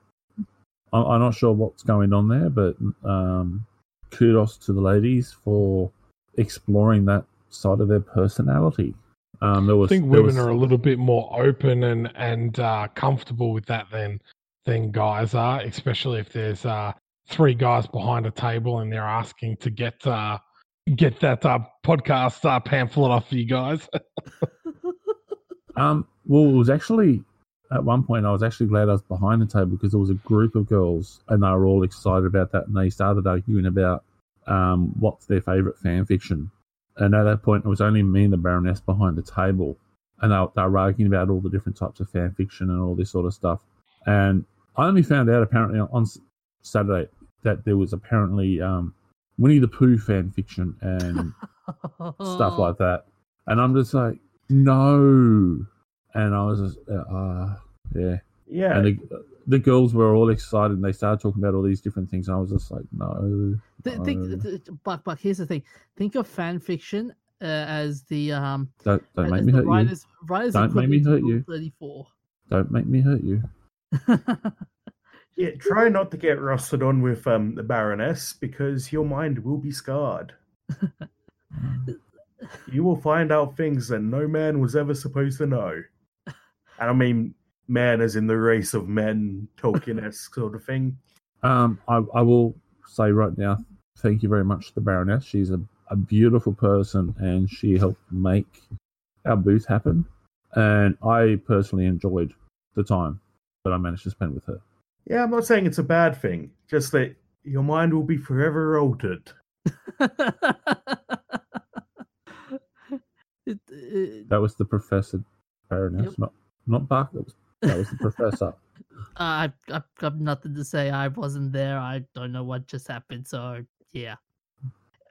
I, I'm not sure what's going on there, but um, kudos to the ladies for exploring that side of their personality. Um, there I think women was- are a little bit more open and and uh, comfortable with that than than guys are, especially if there's uh, three guys behind a table and they're asking to get uh, get that uh, podcast uh, pamphlet off for you guys. Um, well, it was actually at one point I was actually glad I was behind the table because there was a group of girls and they were all excited about that, and they started arguing about um, what's their favorite fan fiction. And at that point, it was only me and the Baroness behind the table, and they, they were arguing about all the different types of fan fiction and all this sort of stuff. And I only found out apparently on Saturday that there was apparently um, Winnie the Pooh fan fiction and stuff like that. And I'm just like, No, and I was just, uh, uh, yeah. Yeah, And the, the girls were all excited and they started talking about all these different things. And I was just like, no. Th- think, no. th- Buck, Buck. Here's the thing. Think of fan fiction uh, as the um. Don't, don't make me the hurt you. writers, Writers Don't make me hurt you. Thirty-four. Don't make me hurt you. yeah. Try not to get rusted on with um, the Baroness because your mind will be scarred. you will find out things that no man was ever supposed to know. And I mean, man as in the race of men, Tolkien esque sort of thing. Um, I, I will say right now, thank you very much to the Baroness. She's a, a beautiful person and she helped make our booth happen. And I personally enjoyed the time that I managed to spend with her. Yeah, I'm not saying it's a bad thing, just that your mind will be forever altered. It- it- That was the Professor Baroness, Yep. not not Buck. That was, the Professor. I've, I've got nothing to say. I wasn't there. I don't know what just happened. So yeah.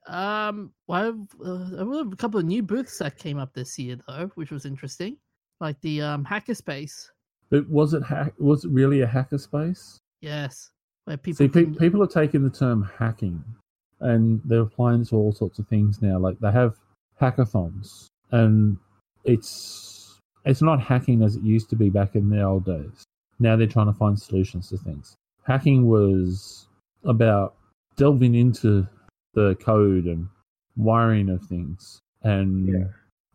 Um, well, uh, a couple of new booths that came up this year though, which was interesting, like the um hackerspace. But was it hack? Was it really a hackerspace? Yes, where people See, pe- can- people are taking the term hacking, and they're applying it to all sorts of things now. Like they have hackathons, and it's it's not hacking as it used to be back in the old days. Now they're trying to find solutions to things. Hacking was about delving into the code and wiring of things and Yeah.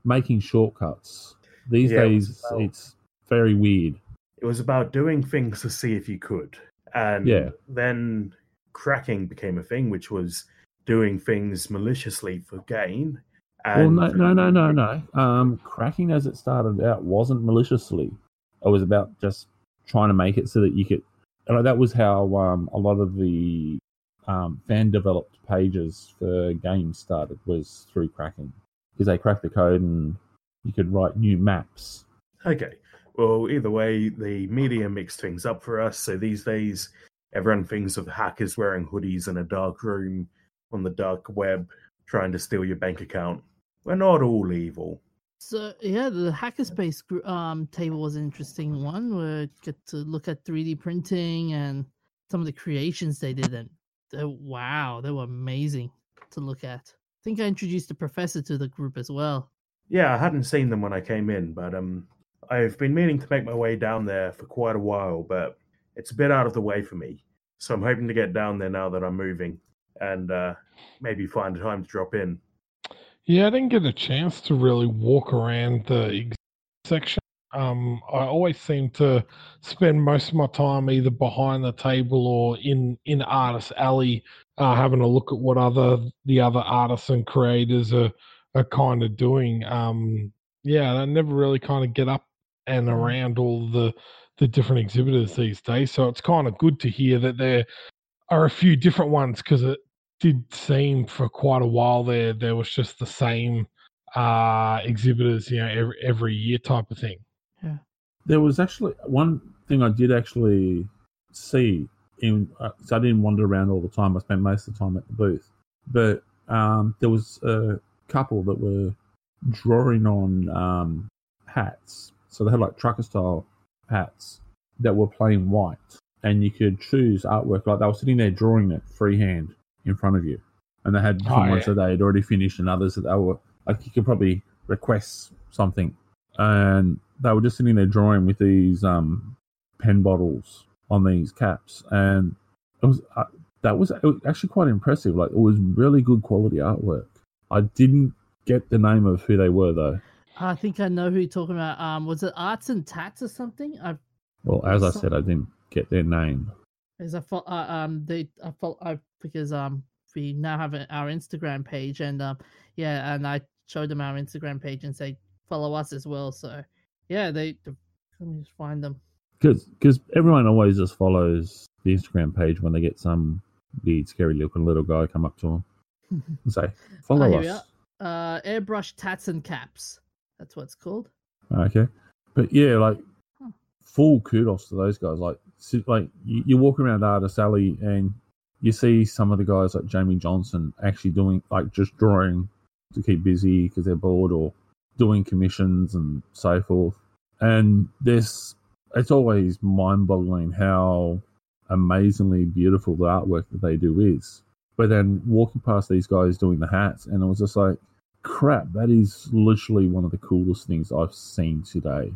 making shortcuts. These Yeah, it days, about- it's very weird. It was about doing things to see if you could. And Yeah. then cracking became a thing, which was doing things maliciously for gain. Well, no, no, no, no, no. Um, cracking as it started out wasn't maliciously. It was about just trying to make it so that you could. And that was how um, a lot of the um, fan developed pages for games started was through cracking because they cracked the code and you could write new maps. Okay. Well, either way, the media mixed things up for us. So these days, everyone thinks of hackers wearing hoodies in a dark room on the dark web trying to steal your bank account. We're not all evil. So yeah, the hackerspace um table was an interesting one where you get to look at 3D printing and some of the creations they did, and they, wow, they were amazing to look at. I think I introduced the professor to the group as well. Yeah, I hadn't seen them when I came in, but um, I've been meaning to make my way down there for quite a while, but it's a bit out of the way for me. So I'm hoping to get down there now that I'm moving, and uh, maybe find a time to drop in. Yeah, I didn't get a chance to really walk around the section. Um, I always seem to spend most of my time either behind the table or in in Artist Alley, uh, having a look at what other the other artists and creators are are kind of doing. Um, yeah, I never really kind of get up and around all the the different exhibitors these days. So it's kind of good to hear that there are a few different ones because it did seem for quite a while there there was just the same uh exhibitors you know every, every year type of thing Yeah, There was actually one thing I did actually see in. Uh, so I didn't wander around all the time. I spent most of the time at the booth, but um, there was a couple that were drawing on um, hats. So they had like trucker style hats that were plain white, and you could choose artwork. Like they were sitting there drawing it freehand in front of you, and they had different Oh, ones yeah. that they had already finished, and others that they were like you could probably request something and they were just sitting there drawing with these um, pen bottles on these caps, and it was uh, that was, it was actually quite impressive. Like it was really good quality artwork. I didn't get the name of who they were though. I think I know who you're talking about. Um, was it Arts and Tats or something? I Well, as I said, I didn't get their name. Is I fo- uh, um they I fo- I because um we now have a, our Instagram page and um yeah and I showed them our Instagram page and say follow us as well. So yeah, they, let me just find them. Because because everyone always just follows the Instagram page when they get some weird, scary looking little guy come up to them and say, "Follow Oh, us." Uh, airbrush tats and caps. That's what it's called. Okay, but yeah, like full kudos to those guys. Like, like you, walk around Artist Alley and you see some of the guys like Jamie Johnson actually doing like just drawing to keep busy because they're bored, or doing commissions and so forth. And this, it's always mind boggling how amazingly beautiful the artwork that they do is. But then walking past these guys doing the hats, and it was just like, crap, that is literally one of the coolest things I've seen today.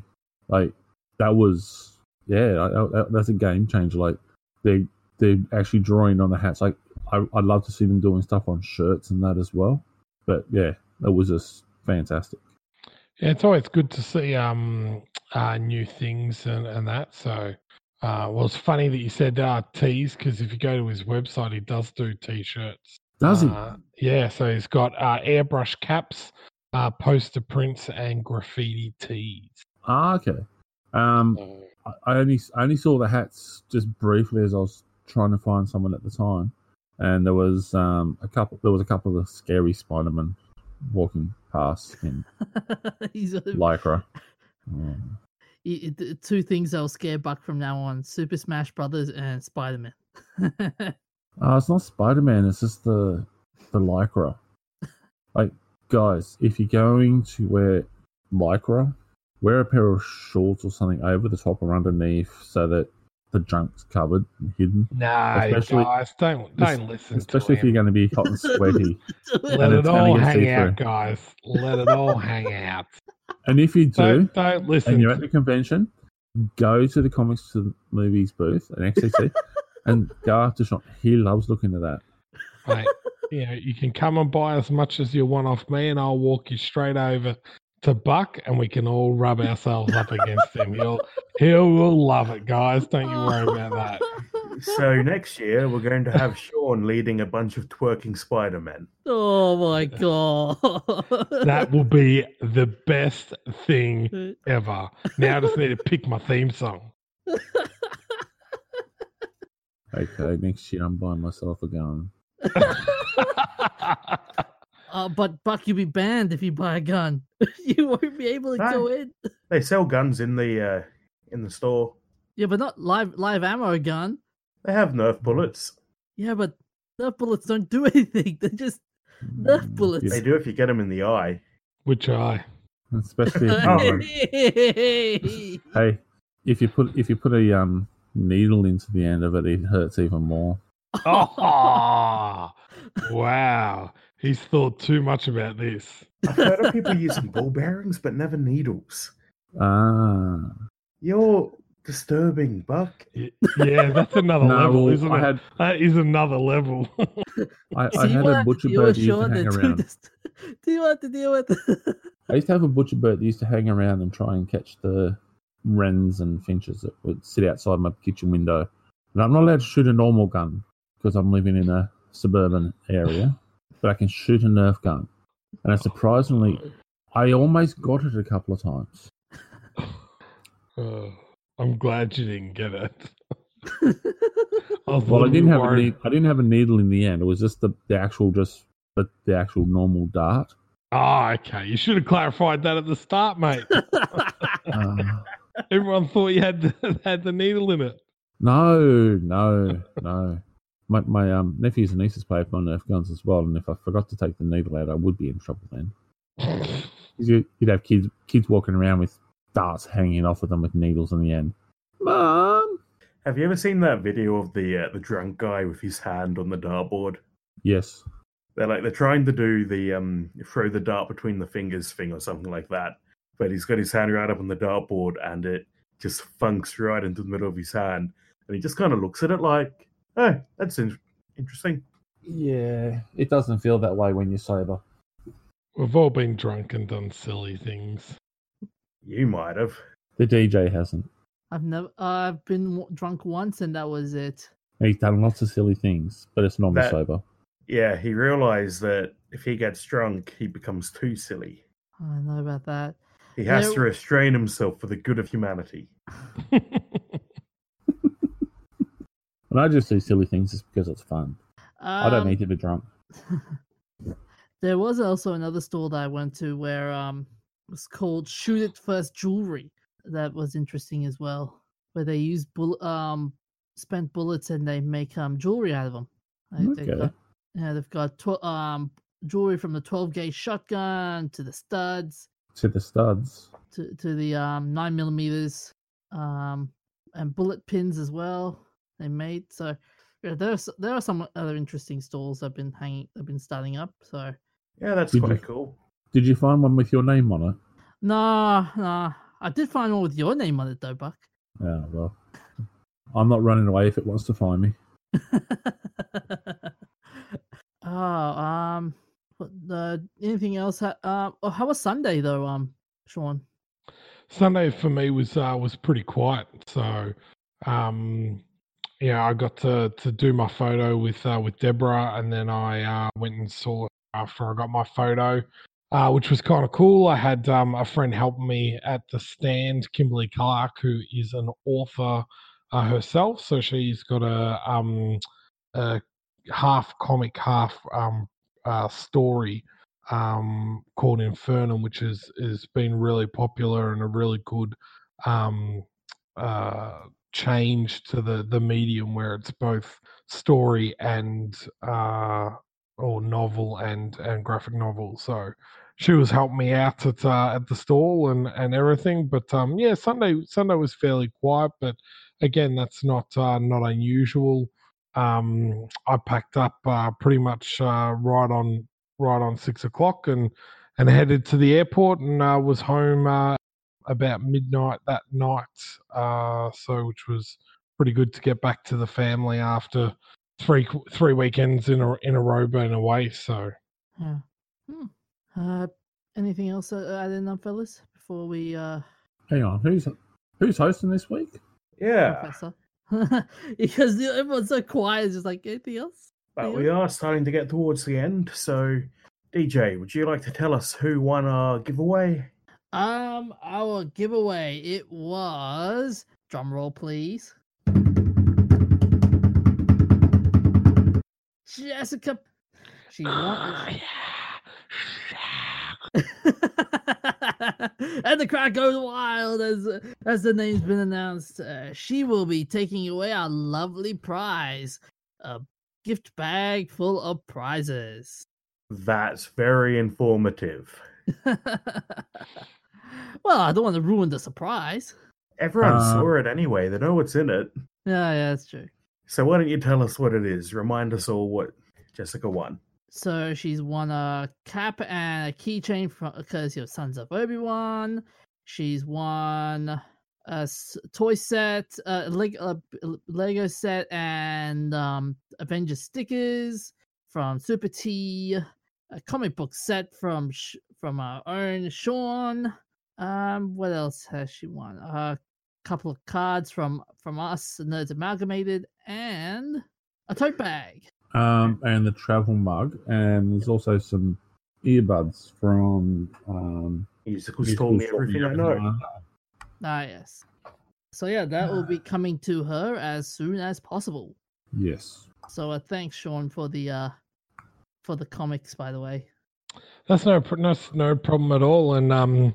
Like, that was, yeah, that, that's a game changer. Like, they, they're actually drawing on the hats. Like, I, I'd love to see them doing stuff on shirts and that as well. But yeah, it was just fantastic. Yeah, it's always good to see um uh, new things and, and that. So, uh, well, it's funny that you said uh, tees because if you go to his website, he does do t-shirts. Does he? Uh, yeah, so he's got uh, airbrush caps, uh, poster prints, and graffiti tees. Ah, okay. Um, So, I- only I only saw the hats just briefly as I was trying to find someone at the time, and there was um a couple. There was a couple of scary Spider-Man walking past in He's a- lycra. Um, two things I'll scare Buck from now on: Super Smash Brothers and Spider Man. Uh, it's not Spider Man. It's just the the lycra. Like guys, if you're going to wear lycra, wear a pair of shorts or something over the top or underneath so that the junk's covered and hidden. no, Especially- guys, don't don't listen Especially to if you're going to be hot and sweaty. Let and it all hang see-through. out, guys. Let it all hang out. and if you do, Don't, don't listen. and you're at the convention, go to the comics to the movies booth and XCC and go after Sean. He loves looking at that. mate, you know, you can come and buy as much as you want off me, and I'll walk you straight over to Buck, and we can all rub ourselves up against him. He'll he will love it, guys. Don't you worry about that. So next year we're going to have Sean leading a bunch of twerking Spider Men. Oh my god! That will be the best thing ever. Now I just need to pick my theme song. Okay, next year I'm buying myself a gun. Uh, but Buck, you'll be banned if you buy a gun. you won't be able to go in. They sell guns in the uh, in the store. Yeah, but not live live ammo gun. They have Nerf bullets. Yeah, but Nerf bullets don't do anything. They're just Nerf Mm, bullets. They do if you get them in the eye. Which eye? Especially if Oh. you, hey, if you put if you put a um needle into the end of it, it hurts even more. Oh, wow. He's thought too much about this. I've heard of people using ball bearings, but never needles. Ah, You're disturbing, Buck. Y- Yeah, that's another no, level, isn't I it? had That is another level. I, I had a butcher bird that used to Sean hang to do around. this- Do you want to deal with? I used to have a butcher bird that used to hang around and try and catch the wrens and finches that would sit outside my kitchen window. And I'm not allowed to shoot a normal gun because I'm living in a suburban area, but I can shoot a Nerf gun. And it's surprisingly, I almost got it a couple of times. Oh, I'm glad you didn't get it. I Well, I didn't have a worried. need, I didn't have a needle in the end. It was just the, the actual just the, the actual normal dart. Oh, okay. You should have clarified that at the start, mate. Uh, Everyone thought you had the, had the needle in it. no, no, no. My my um nephews and nieces play with my Nerf guns as well, and if I forgot to take the needle out, I would be in trouble then. you, you'd have kids kids walking around with darts hanging off of them with needles in the end. Mom. Have you ever seen that video of the uh, the drunk guy with his hand on the dartboard? Yes. They're like they're trying to do the um throw the dart between the fingers thing or something like that, but he's got his hand right up on the dartboard and it just funks right into the middle of his hand, and he just kind of looks at it like, "Oh, that's in- interesting." Yeah, it doesn't feel that way when you're sober. We've all been drunk and done silly things. You might have. The DJ hasn't. I've never. I've been w- drunk once, and that was it. He's done lots of silly things, but it's normally That- sober. Yeah, he realized that if he gets drunk, he becomes too silly. I know about that. He has Yeah. to restrain himself for the good of humanity. And I just do silly things just because it's fun. I don't Um, need to be drunk. There was also another store that I went to where um it was called Shoot It First Jewelry. That was interesting as well, where they use bull um spent bullets and they make um jewelry out of them. They've Okay. got, yeah, they've got tw- um jewelry from the 12 gauge shotgun to the studs. To the studs. to, to the um, nine millimeters um, and bullet pins as well. They made so yeah, there's there are some other interesting stalls that have been hanging, have been starting up. So Yeah, that's Did quite you- cool. Did you find one with your name on it? nah, nah, I did find one with your name on it though, Buck. Yeah, well, I'm not running away if it wants to find me. oh, um, what the anything else? Ha- uh, oh, how was Sunday though, um, Sean? Sunday for me was uh, was pretty quiet. So, um, yeah, I got to to do my photo with uh, with Deborah, and then I uh, went and saw after I got my photo, uh, which was kind of cool. I had um, a friend help me at the stand, Kimberly Clark, who is an author uh, herself. So she's got a um, a half comic, half um, uh, story um, called Infernum, which is has been really popular and a really good um, uh, change to the the medium where it's both story and uh, or novel and and graphic novel. So she was helping me out at uh, at the stall and and everything. But um, yeah, Sunday Sunday was fairly quiet, but again, that's not uh, not unusual. Um, I packed up uh, pretty much uh, right on right on six o'clock and and headed to the airport and uh, was home uh, about midnight that night. Uh, so which was pretty good to get back to the family after three three weekends in a in a row being away. So Yeah. Hmm. Uh, anything else to add in, um, fellas, before we uh Hang on, who's who's hosting this week? Yeah, professor? because everyone's so quiet. It's just like anything else. but Yeah. we are starting to get towards the end. So, DJ, would you like to tell us who won our giveaway? Um, our giveaway it was drum roll, please. Jessica, she won. and the crowd goes wild as as the name's been announced. Uh, she will be taking away our lovely prize, a gift bag full of prizes. That's very informative. well, I don't want to ruin the surprise. Everyone Uh, saw it anyway. They know what's in it. Yeah, yeah, that's true. So why don't you tell us what it is? Remind us all what Jessica won. So she's won a cap and a keychain from because you're Sons of Obi Wan. She's won a toy set, a Lego, Lego set, and um, Avengers stickers from Super T. A comic book set from from our own Sean. Um, what else has she won? A couple of cards from from us, Nerds Amalgamated, and a tote bag. Um, and the travel mug, and there's also some earbuds from um. Musicals told me everything I know. Ah, yes. So yeah, that will be coming to her as soon as possible. Yes. So uh, thanks, Sean, for the uh for the comics, by the way. That's no pr- no, no problem at all. And um,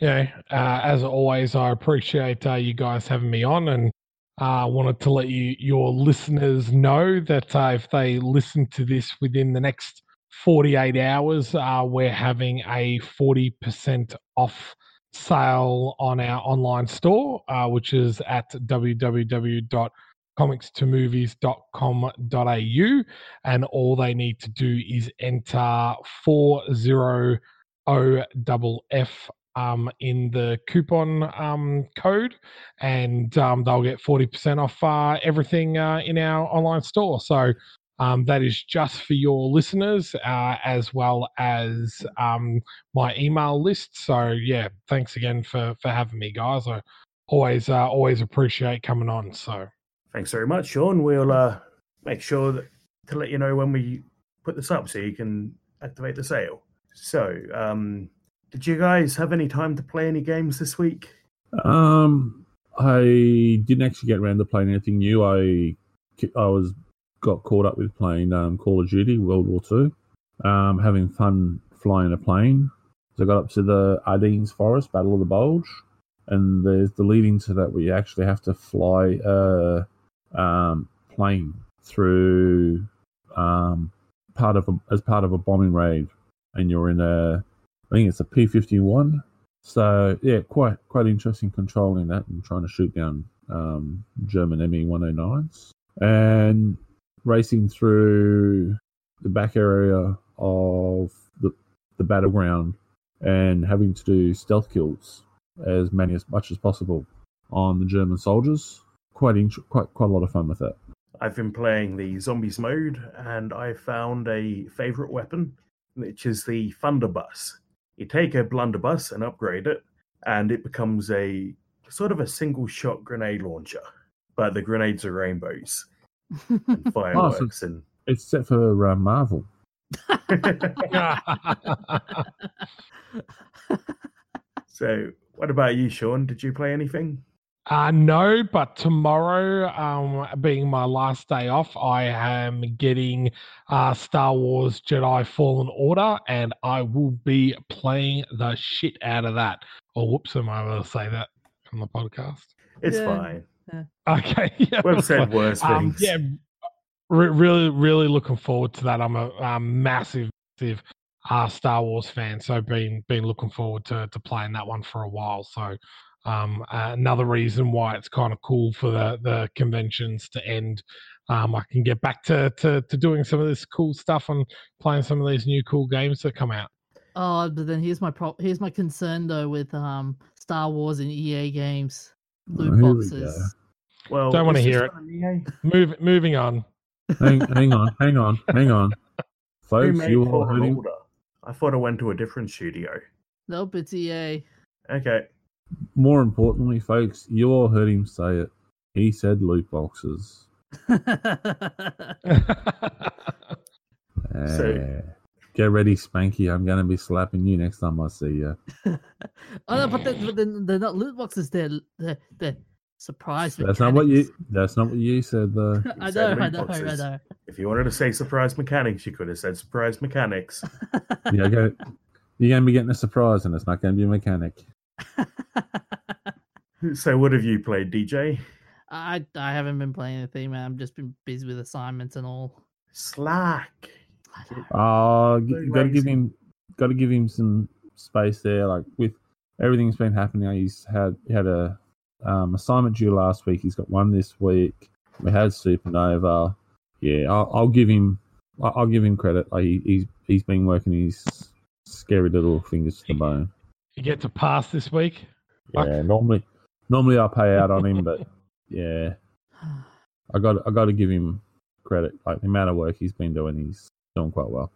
know, uh, as always, I appreciate uh, you guys having me on, and uh, wanted to let you your listeners know that uh, if they listen to this within the next 48 hours, uh, we're having a 40% off sale on our online store, uh, which is at www.comicstomovies.com.au and all they need to do is enter 400FF um, in the coupon um, code, and um, they'll get 40% off uh, everything uh, in our online store. So um, that is just for your listeners uh, as well as um, my email list. So yeah, thanks again for for having me, guys. I always uh, always appreciate coming on. So. Thanks very much, Sean. We'll uh, make sure that, to let you know when we put this up so you can activate the sale. So, um, did you guys have any time to play any games this week? Um, I didn't actually get around to playing anything new. I I was got caught up with playing um, Call of Duty World War Two, um, having fun flying a plane. So I got up to the Ardennes Forest, Battle of the Bulge, and there's the leading to that you actually have to fly a um, plane through um, part of a, as part of a bombing raid, and you're in a I think it's a P fifty one So yeah, quite quite interesting controlling that and trying to shoot down um, German ME 109s and racing through the back area of the the battleground and having to do stealth kills as many as much as possible on the German soldiers. Quite int- quite quite a lot of fun with that. I've been playing the zombies mode and I found a favorite weapon, which is the Thunderbus. You take a blunderbuss and upgrade it, and it becomes a sort of a single shot grenade launcher. But the grenades are rainbows and fireworks and It's set for uh, Marvel. so what about you, Sean? Did you play anything? Uh, no, but tomorrow, um, being my last day off, I am getting uh, Star Wars Jedi Fallen Order, and I will be playing the shit out of that. Or whoops, am I able to say that on the podcast? It's Yeah. fine. Okay, yeah, We've said fine. worse Um, things. yeah, re- really, really looking forward to that. I'm a, a massive, massive uh, Star Wars fan, so been been looking forward to to playing that one for a while. So um, uh, another reason why it's kind of cool for the the conventions to end. Um, I can get back to, to to doing some of this cool stuff and playing some of these new cool games that come out. Oh, but then here's my pro- here's my concern though with um Star Wars and EA games loot Oh, here we boxes. Well, Don't wanna hear it. Move, moving on. Hang, hang on, hang on, hang on, folks. You all heard I thought it went to a different studio. Nope, it's EA. Okay. More importantly, folks, you all heard him say it. He said loot boxes. So- Eh, get ready, Spanky. I'm gonna be slapping you next time I see you. oh no, but, then, but then they're not loot boxes. They're they're, they're surprise. That's not what you. That's not what you said, though. I said know, I loot know, I boxes. know. If you wanted to say surprise mechanics, you could have said surprise mechanics. yeah, go, you're gonna be getting a surprise, and it's not gonna be a mechanic. so, what have you played, DJ? I I haven't been playing anything, man. I've just been busy with assignments and all. Slack. Oh, Very you got to give him, got to give him some space there. Like with everything's been happening, he's had he had a um, assignment due last week. He's got one this week. We had Supernova. Yeah, I'll, I'll give him, I'll, I'll give him credit. Like he, he's he's been working his scary little fingers to the bone. You get to pass this week. Fuck. Yeah, normally normally I pay out on him, but yeah, I got I got to give him credit. Like the amount of work he's been doing, he's doing quite well.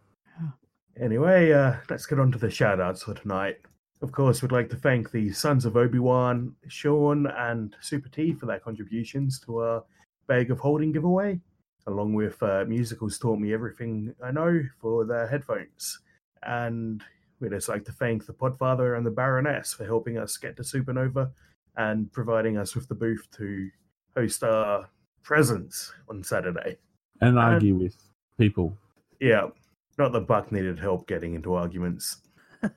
Anyway, uh, let's get on to the shout outs for tonight. Of course, we'd like to thank the Sons of Obi Wan, Sean, and Super T for their contributions to our Bag of Holding giveaway, along with uh, Musicals Taught Me Everything I Know for their headphones. And we'd just like to thank the Podfather and the Baroness for helping us get to Supernova and providing us with the booth to host our presence on Saturday. And argue with people. Yeah, not that Buck needed help getting into arguments.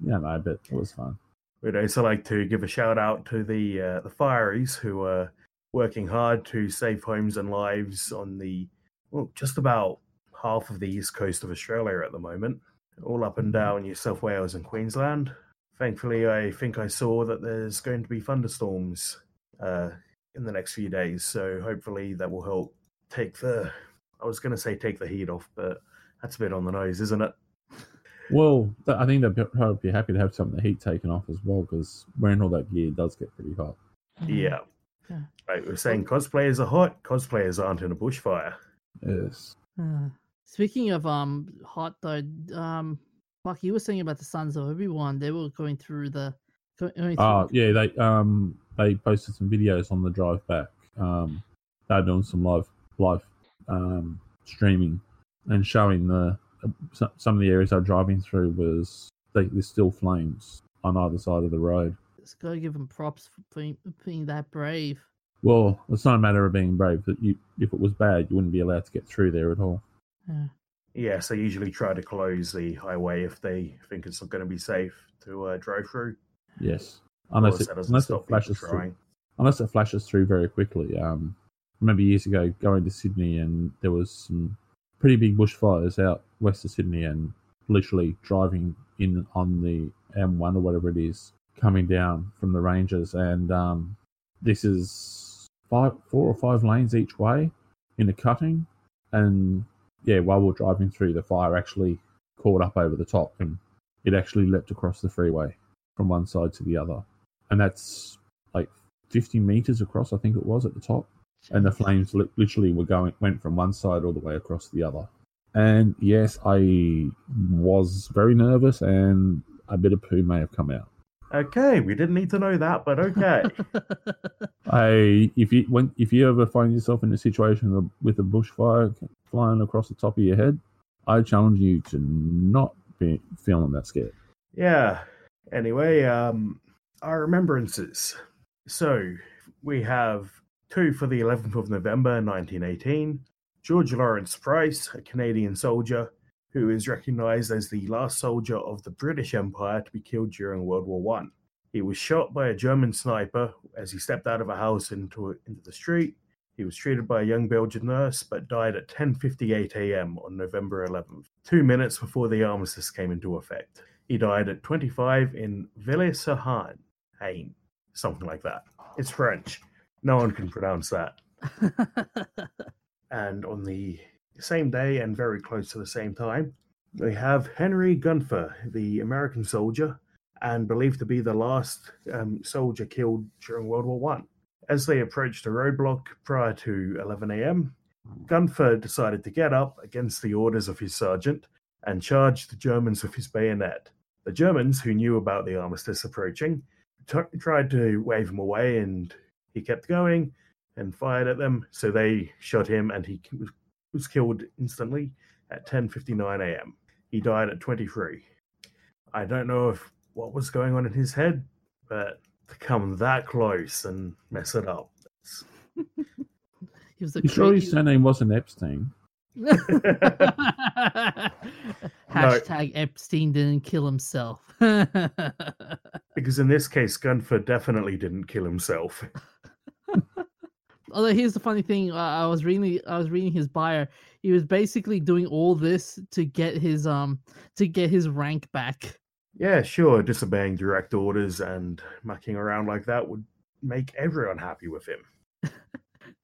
Yeah, no, but it was fun. We'd also like to give a shout out to the uh, the fireys who are working hard to save homes and lives on the well, just about half of the east coast of Australia at the moment, all up and down New South Wales and Queensland. Thankfully, I think I saw that there's going to be thunderstorms uh, in the next few days, so hopefully that will help take the. I was going to say take the heat off, but that's a bit on the nose, isn't it? Well, I think they'd probably be happy to have some of the heat taken off as well because wearing all that gear does get pretty hot. Yeah. Yeah. Right, we're saying cosplayers are hot. Cosplayers aren't in a bushfire. Yes. Uh, speaking of um hot though, um, Buck, you were saying about the Sons of Obi Wan. They were going through the. go- Going through, Oh, yeah. They um they posted some videos on the drive back. Um, they're doing some live live um streaming and showing the some, some of the areas they're driving through was they, there's still flames on either side of the road. Just gotta give them props for being, being that brave. Well, it's not a matter of being brave. That you, if it was bad, you wouldn't be allowed to get through there at all. Yeah. Yes, they usually try to close the highway if they think it's not going to be safe to uh, drive through. Yes, unless it, that doesn't unless stop it flashes through. unless it flashes through very quickly. Um, I remember years ago going to Sydney and there was some pretty big bushfires out west of Sydney, and literally driving in on the M1 or whatever it is, coming down from the ranges, and um, this is five, four or five lanes each way in a cutting, and yeah, while we're driving through, the fire actually caught up over the top, and it actually leapt across the freeway from one side to the other, and that's like 50 meters across, I think it was at the top, and the flames li- literally were going went from one side all the way across the other. And yes, I was very nervous, and a bit of poo may have come out. Okay, we didn't need to know that, but okay. I if you when if you ever find yourself in a situation with a bushfire flying across the top of your head, I challenge you to not be feeling that scared. yeah. Anyway, um, our remembrances. So we have two for the 11th of November 1918. George Lawrence Price, a Canadian soldier who is recognized as the last soldier of the British Empire to be killed during World War One. He was shot by a German sniper as he stepped out of a house into into the street. He was treated by a young Belgian nurse, but died at 10:58 a.m. on November 11th, two minutes before the armistice came into effect. He died at 25 in Villers-sur-Haine, Haine, something like that. It's French. No one can pronounce that. And on the same day and very close to the same time, we have Henry Gunther, the American soldier, and believed to be the last um, soldier killed during World War One. As they approached a roadblock prior to 11 a.m., Gunfer decided to get up against the orders of his sergeant and charge the Germans with his bayonet. The Germans, who knew about the armistice approaching, t- tried to wave him away, and he kept going and fired at them. So they shot him, and he was- killed instantly at 10:59 a.m. He died at 23. I don't know if what was going on in his head, but to come that close and mess it up. he was a You sure his surname wasn't Epstein? Hashtag Epstein didn't kill himself. because in this case, Gunfer definitely didn't kill himself. Although here's the funny thing, uh, I was reading, I was reading his bio. He was basically doing all this to get his um to get his rank back. Yeah, sure, disobeying direct orders and mucking around like that would make everyone happy with him.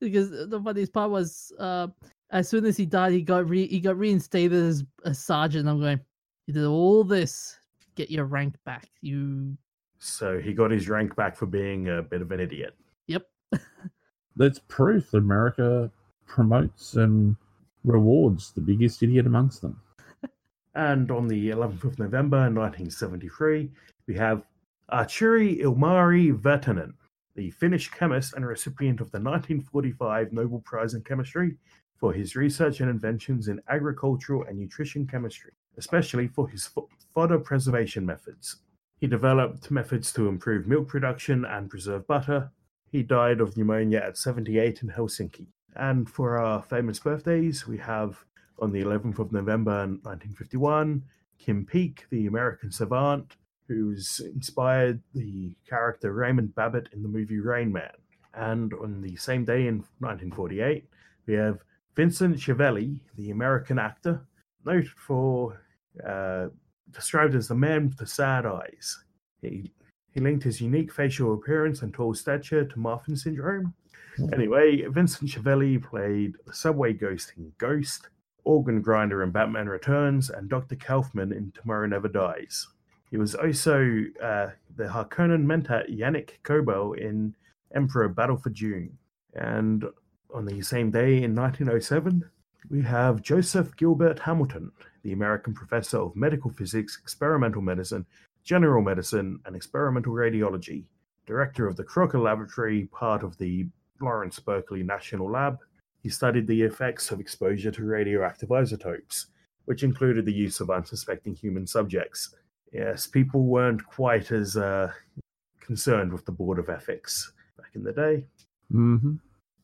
Because the funniest part was, uh, as soon as he died, he got re- he got reinstated as a sergeant. I'm going, you did all this, get your rank back. You, So he got his rank back for being a bit of an idiot. yep. That's proof that America promotes and rewards the biggest idiot amongst them. And on the 11th of November 1973, we have Artturi Ilmari Virtanen, the Finnish chemist and recipient of the 1945 Nobel Prize in Chemistry for his research and inventions in agricultural and nutrition chemistry, especially for his fodder preservation methods. He developed methods to improve milk production and preserve butter. He died of pneumonia at 78 in Helsinki. And for our famous birthdays, we have on the 11th of November 1951, Kim Peek, the American savant, who's inspired the character Raymond Babbitt in the movie Rain Man. And on the same day in 1948, we have Vincent Schiavelli, the American actor, noted for uh, described as the man with the sad eyes. He, he linked his unique facial appearance and tall stature to Marfan syndrome. Anyway, Vincent Schiavelli played the subway ghost in Ghost, Organ Grinder in Batman Returns, and Dr. Kaufman in Tomorrow Never Dies. He was also uh, the Harkonnen mentor Yannick Kobo in Emperor Battle for Dune. And on the same day in 1907, we have Joseph Gilbert Hamilton, the American professor of medical physics, experimental medicine, general medicine, and experimental radiology, director of the Crocker Laboratory, part of the Lawrence Berkeley National Lab. He studied the effects of exposure to radioactive isotopes, which included the use of unsuspecting human subjects. Yes, people weren't quite as uh, concerned with the Board of Ethics back in the day. Mm-hmm.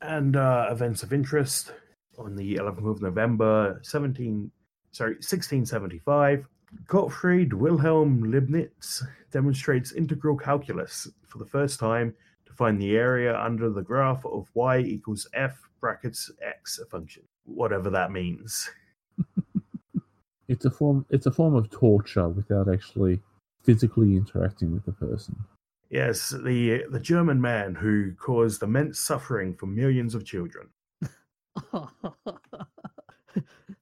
And uh, events of interest on the 11th of November 17, sorry, 1675, Gottfried Wilhelm Leibniz demonstrates integral calculus for the first time to find the area under the graph of y equals f brackets x a function, whatever that means. It's a form. It's a form of torture without actually physically interacting with the person. Yes, the the German man who caused immense suffering for millions of children.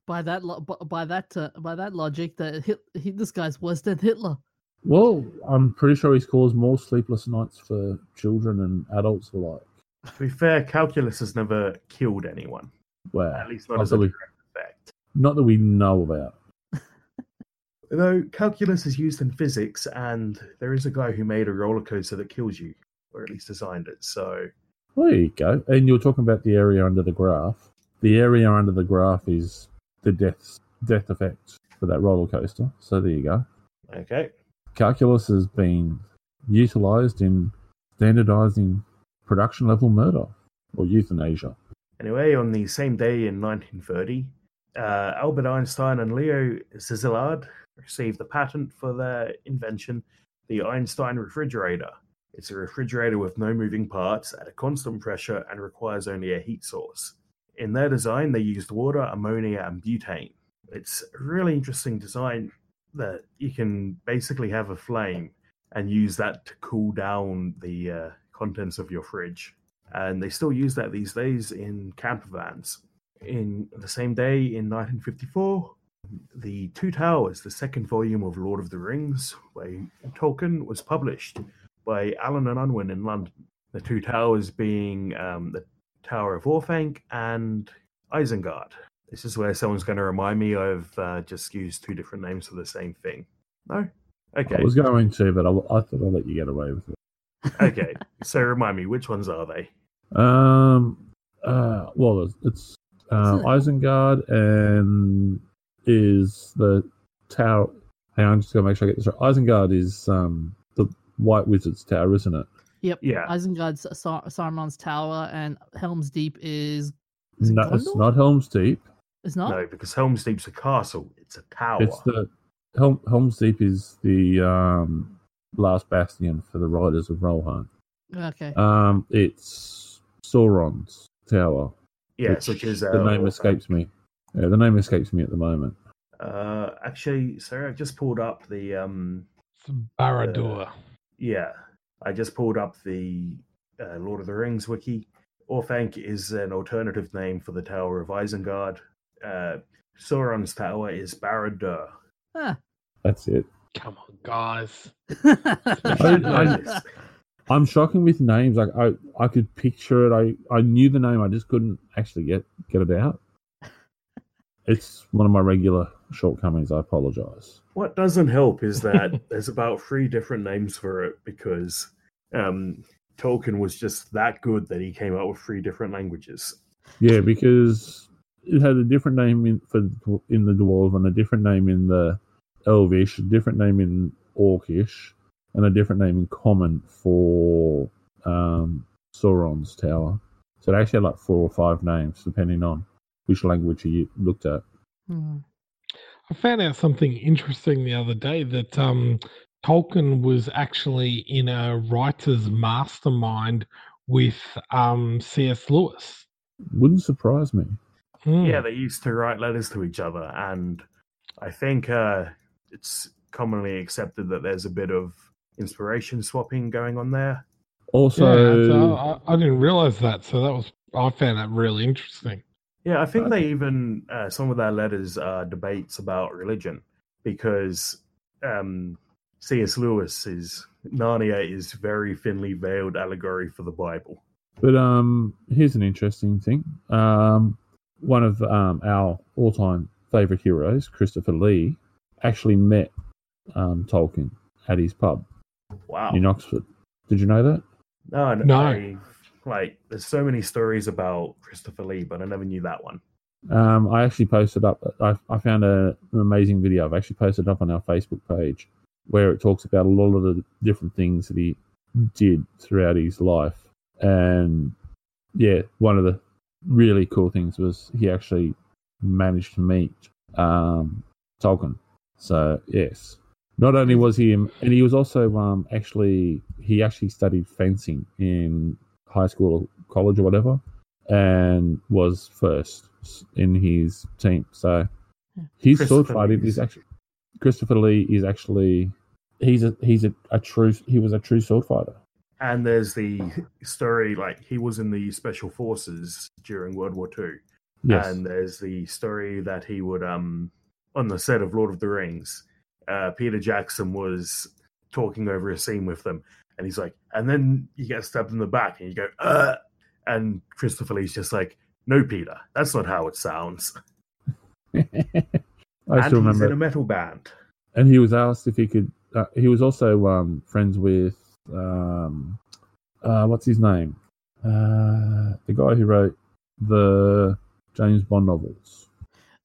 by that lo- by that uh, by that logic, that Hit- he, this guy's worse than Hitler. Well, I'm pretty sure he's caused more sleepless nights for children and adults alike. To be fair, calculus has never killed anyone, Wow. at least not Not as a that we- direct effect. Not that we know about. Though calculus is used in physics, and there is a guy who made a roller coaster that kills you, or at least designed it. So There you go. And you're talking about the area under the graph. The area under the graph is the death death effect for that roller coaster. So there you go. okay, Calculus has been utilized in standardizing production level murder or euthanasia. Anyway, on the same day in 1930, uh, Albert Einstein and Leo Szilard received the patent for their invention, the Einstein refrigerator. It's a refrigerator with no moving parts at a constant pressure and requires only a heat source. In their design, they used water, ammonia, and butane. It's a really interesting design that you can basically have a flame and use that to cool down the uh, contents of your fridge and they still use that these days in camper vans. In the same day in 1954, the Two Towers, the second volume of Lord of the Rings by Tolkien, was published by Allen and Unwin in London. The Two Towers being um, the Tower of Orthanc and Isengard. This is where someone's going to remind me of uh, just used two different names for the same thing. No? Okay. I was going to, but I, I thought I'd let you get away with it. Okay. So remind me, which ones are they? Um. Uh. Well, it's, it's um, Isengard and is the tower. Hang on, I'm just gonna make sure I get this right. Isengard is um the White Wizard's tower, isn't it? Yep. Yeah. Isengard's Sar- Saruman's tower, and Helm's Deep is. is it no, it's not Helm's Deep. It's not. No, because Helm's Deep's a castle. It's a tower. It's the Helm, Helm's Deep is the um last bastion for the Riders of Rohan. Okay. Um, it's Sauron's tower. yes, which is uh, the name escapes me. Yeah, the name escapes me at the moment. Uh, actually, sorry, I've just pulled up the um. Barad-dûr. Yeah, I just pulled up the uh, Lord of the Rings wiki. Orthanc is an alternative name for the Tower of Isengard. Uh, Sauron's tower is Barad-dûr. Ah. That's it. Come on, guys. I- I'm shocking with names. Like I, I could picture it. I, I knew the name. I just couldn't actually get get it out. It's one of my regular shortcomings. I apologize. What doesn't help is that there's about three different names for it because um, Tolkien was just that good that he came up with three different languages. Yeah, because it had a different name in for in the dwarven, a different name in the elvish, a different name in orcish, and a different name in common for um, Sauron's tower. So they actually had like four or five names depending on which language you looked at. Hmm. I found out something interesting the other day that um, Tolkien was actually in a writer's mastermind with um, C.S. Lewis. Wouldn't surprise me. Hmm. Yeah, they used to write letters to each other, and I think uh, it's commonly accepted that there's a bit of inspiration swapping going on there. Also, yeah, so I, I didn't realize that. So that was I found that really interesting. Yeah, I think they even uh, some of their letters are debates about religion because um, C.S. Lewis is Narnia is very thinly veiled allegory for the Bible. But um, here's an interesting thing. Um, one of um, our all-time favorite heroes, Christopher Lee, actually met um, Tolkien at his pub Wow. in Oxford. Did you know that? no, no, No. I, like there's so many stories about Christopher Lee, but I never knew that one. Um, I actually posted up. I, I found a, an amazing video. I've actually posted up on our Facebook page where it talks about a lot of the different things that he did throughout his life. And yeah, one of the really cool things was he actually managed to meet um, Tolkien. So yes, not only was he, and he was also um, actually he actually studied fencing in high school or college or whatever, and was first in his team. So his sword fighting is actually Christopher Lee is actually he's a he's a, a true he was a true sword fighter. And there's the story like he was in the special forces during World War Two. Yes. And there's the story that he would um on the set of Lord of the Rings, uh, Peter Jackson was talking over a scene with them, and he's like, and then you get stabbed in the back, and you go, uh, and Christopher Lee's just like, no, Peter, that's not how it sounds. I and still he's remember. in a metal band. and he was asked if he could. Uh, he was also um, friends with um, uh, what's his name? Uh, the guy who wrote the James Bond novels,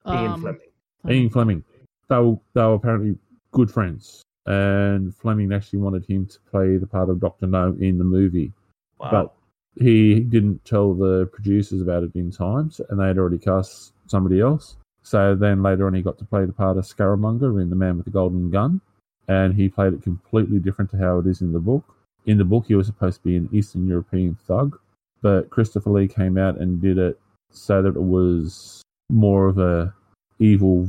Ian Um, Fleming. Ian Fleming. They were, they were apparently good friends, and Fleming actually wanted him to play the part of Doctor No in the movie, Wow. but he didn't tell the producers about it in time, and they had already cast somebody else. So then later on, he got to play the part of Scaramanga in The Man with the Golden Gun, and he played it completely different to how it is in the book. In the book, he was supposed to be an Eastern European thug, but Christopher Lee came out and did it so that it was more of a evil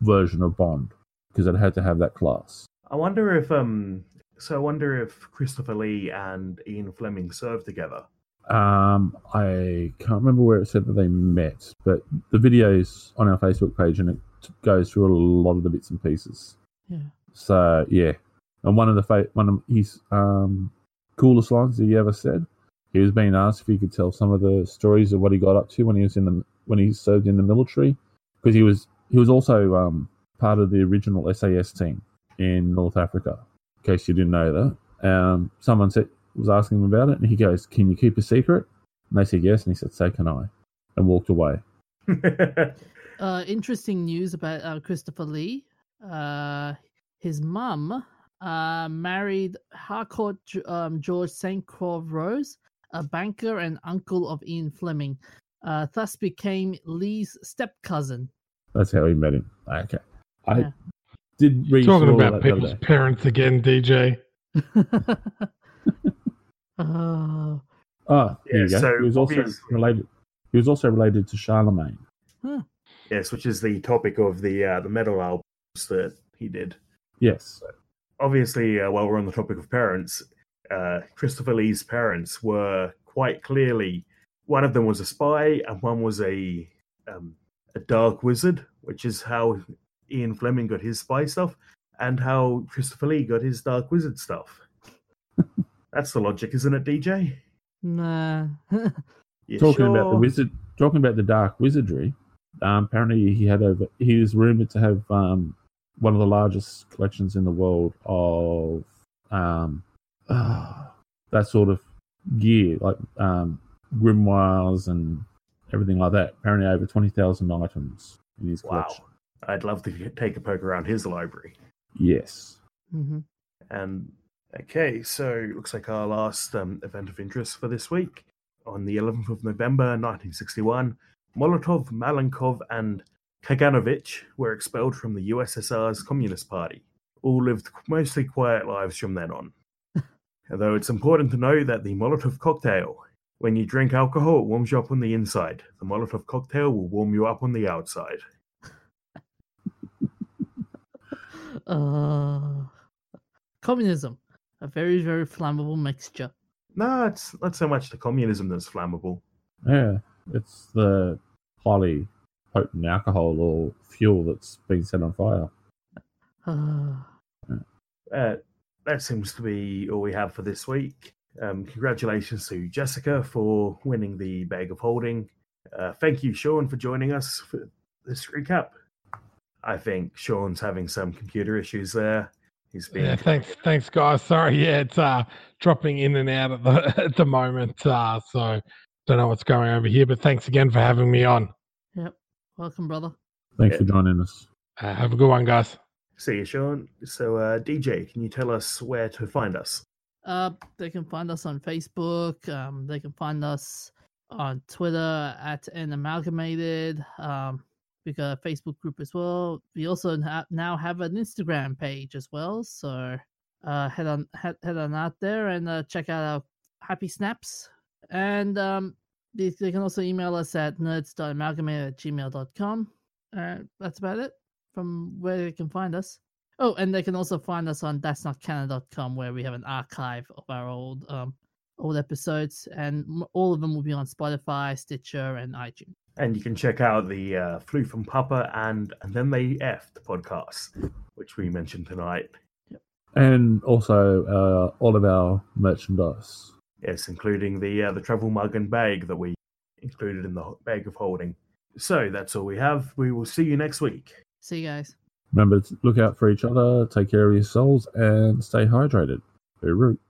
version of Bond because it had to have that class. I wonder if um. So I wonder if Christopher Lee and Ian Fleming served together. Um, I can't remember where it said that they met, but the videos on our Facebook page and it goes through a lot of the bits and pieces. Yeah. So yeah, and one of the fa- one of his um coolest lines that he ever said, he was being asked if he could tell some of the stories of what he got up to when he was in the when he served in the military, because he was he was also um part of the original SAS team in North Africa. In case you didn't know that, um, someone said was asking him about it, and he goes, "Can you keep a secret?" And they said yes, and he said, "So can I," and walked away. uh, interesting news about uh, Christopher Lee. Uh, his mum uh, married Harcourt um, George St. Croix Rose, a banker and uncle of Ian Fleming. Uh, thus became Lee's step cousin. That's how he met him. Okay, I Yeah. did read Talking through all about that people's day. parents again, DJ. uh, Oh, Yeah, you go. so he was also related. He was also related to Charlemagne. yes, which is the topic of the uh, the metal albums that he did. Yes. obviously, uh, while we're on the topic of parents, uh, Christopher Lee's parents were quite clearly one of them was a spy and one was a um, a dark wizard, which is how Ian Fleming got his spy stuff, and how Christopher Lee got his dark wizard stuff. That's the logic, isn't it, DJ? nah. You talking about the wizard, talking about the dark wizardry. Um, apparently, he had over. He was rumored to have um, one of the largest collections in the world of um, that sort of gear, like um, grimoires and everything like that. Apparently, over twenty thousand items in his Wow, collection. I'd love to take a poke around his library. Yes. Mm-hmm. And okay, so looks like our last um, event of interest for this week. On the 11th of November 1961, Molotov, Malenkov, and Kaganovich were expelled from the USSR's Communist Party. All lived mostly quiet lives from then on. Although it's important to know that the Molotov cocktail, when you drink alcohol, it warms you up on the inside. The Molotov cocktail will warm you up on the outside. Uh, communism, a very very flammable mixture. No, it's not so much the communism that's flammable. Yeah. It's the highly potent alcohol or fuel that's been set on fire. Uh, Uh, that seems to be all we have for this week. Um, congratulations to Jessica for winning the bag of holding. Uh, thank you, Sean, for joining us for this recap. I think Sean's having some computer issues there. He's been Yeah, thanks, thanks, guys. Sorry, yeah, it's uh dropping in and out at the at the moment. Uh, so don't know what's going over here, but thanks again for having me on. yep. Welcome, brother. Thanks Yeah. for joining us. Uh, have a good one, guys. See you, Sean. So, uh, DJ, can you tell us where to find us? Uh, they can find us on Facebook. Um, they can find us on Twitter at an amalgamated. Um, we got a Facebook group as well. We also ha- now have an Instagram page as well. So, uh, head on head, head on out there and uh, check out our happy snaps. And um, they, they can also email us at nerds.amalgamated at gmail.com. Uh, that's about it from where they can find us. Oh, and they can also find us on that's not canon.com where we have an archive of our old um old episodes, and all of them will be on Spotify, Stitcher, and iTunes. And you can check out the uh, Flew from Papa and and then they effed podcast, which we mentioned tonight. And also uh, all of our merchandise. Yes, including the uh, the travel mug and bag that we included in the bag of holding. So that's all we have. We will see you next week. See you guys. Remember to look out for each other, take care of your souls, and stay hydrated. Hooroo. Root.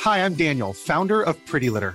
Hi, I'm Daniel, founder of Pretty Litter.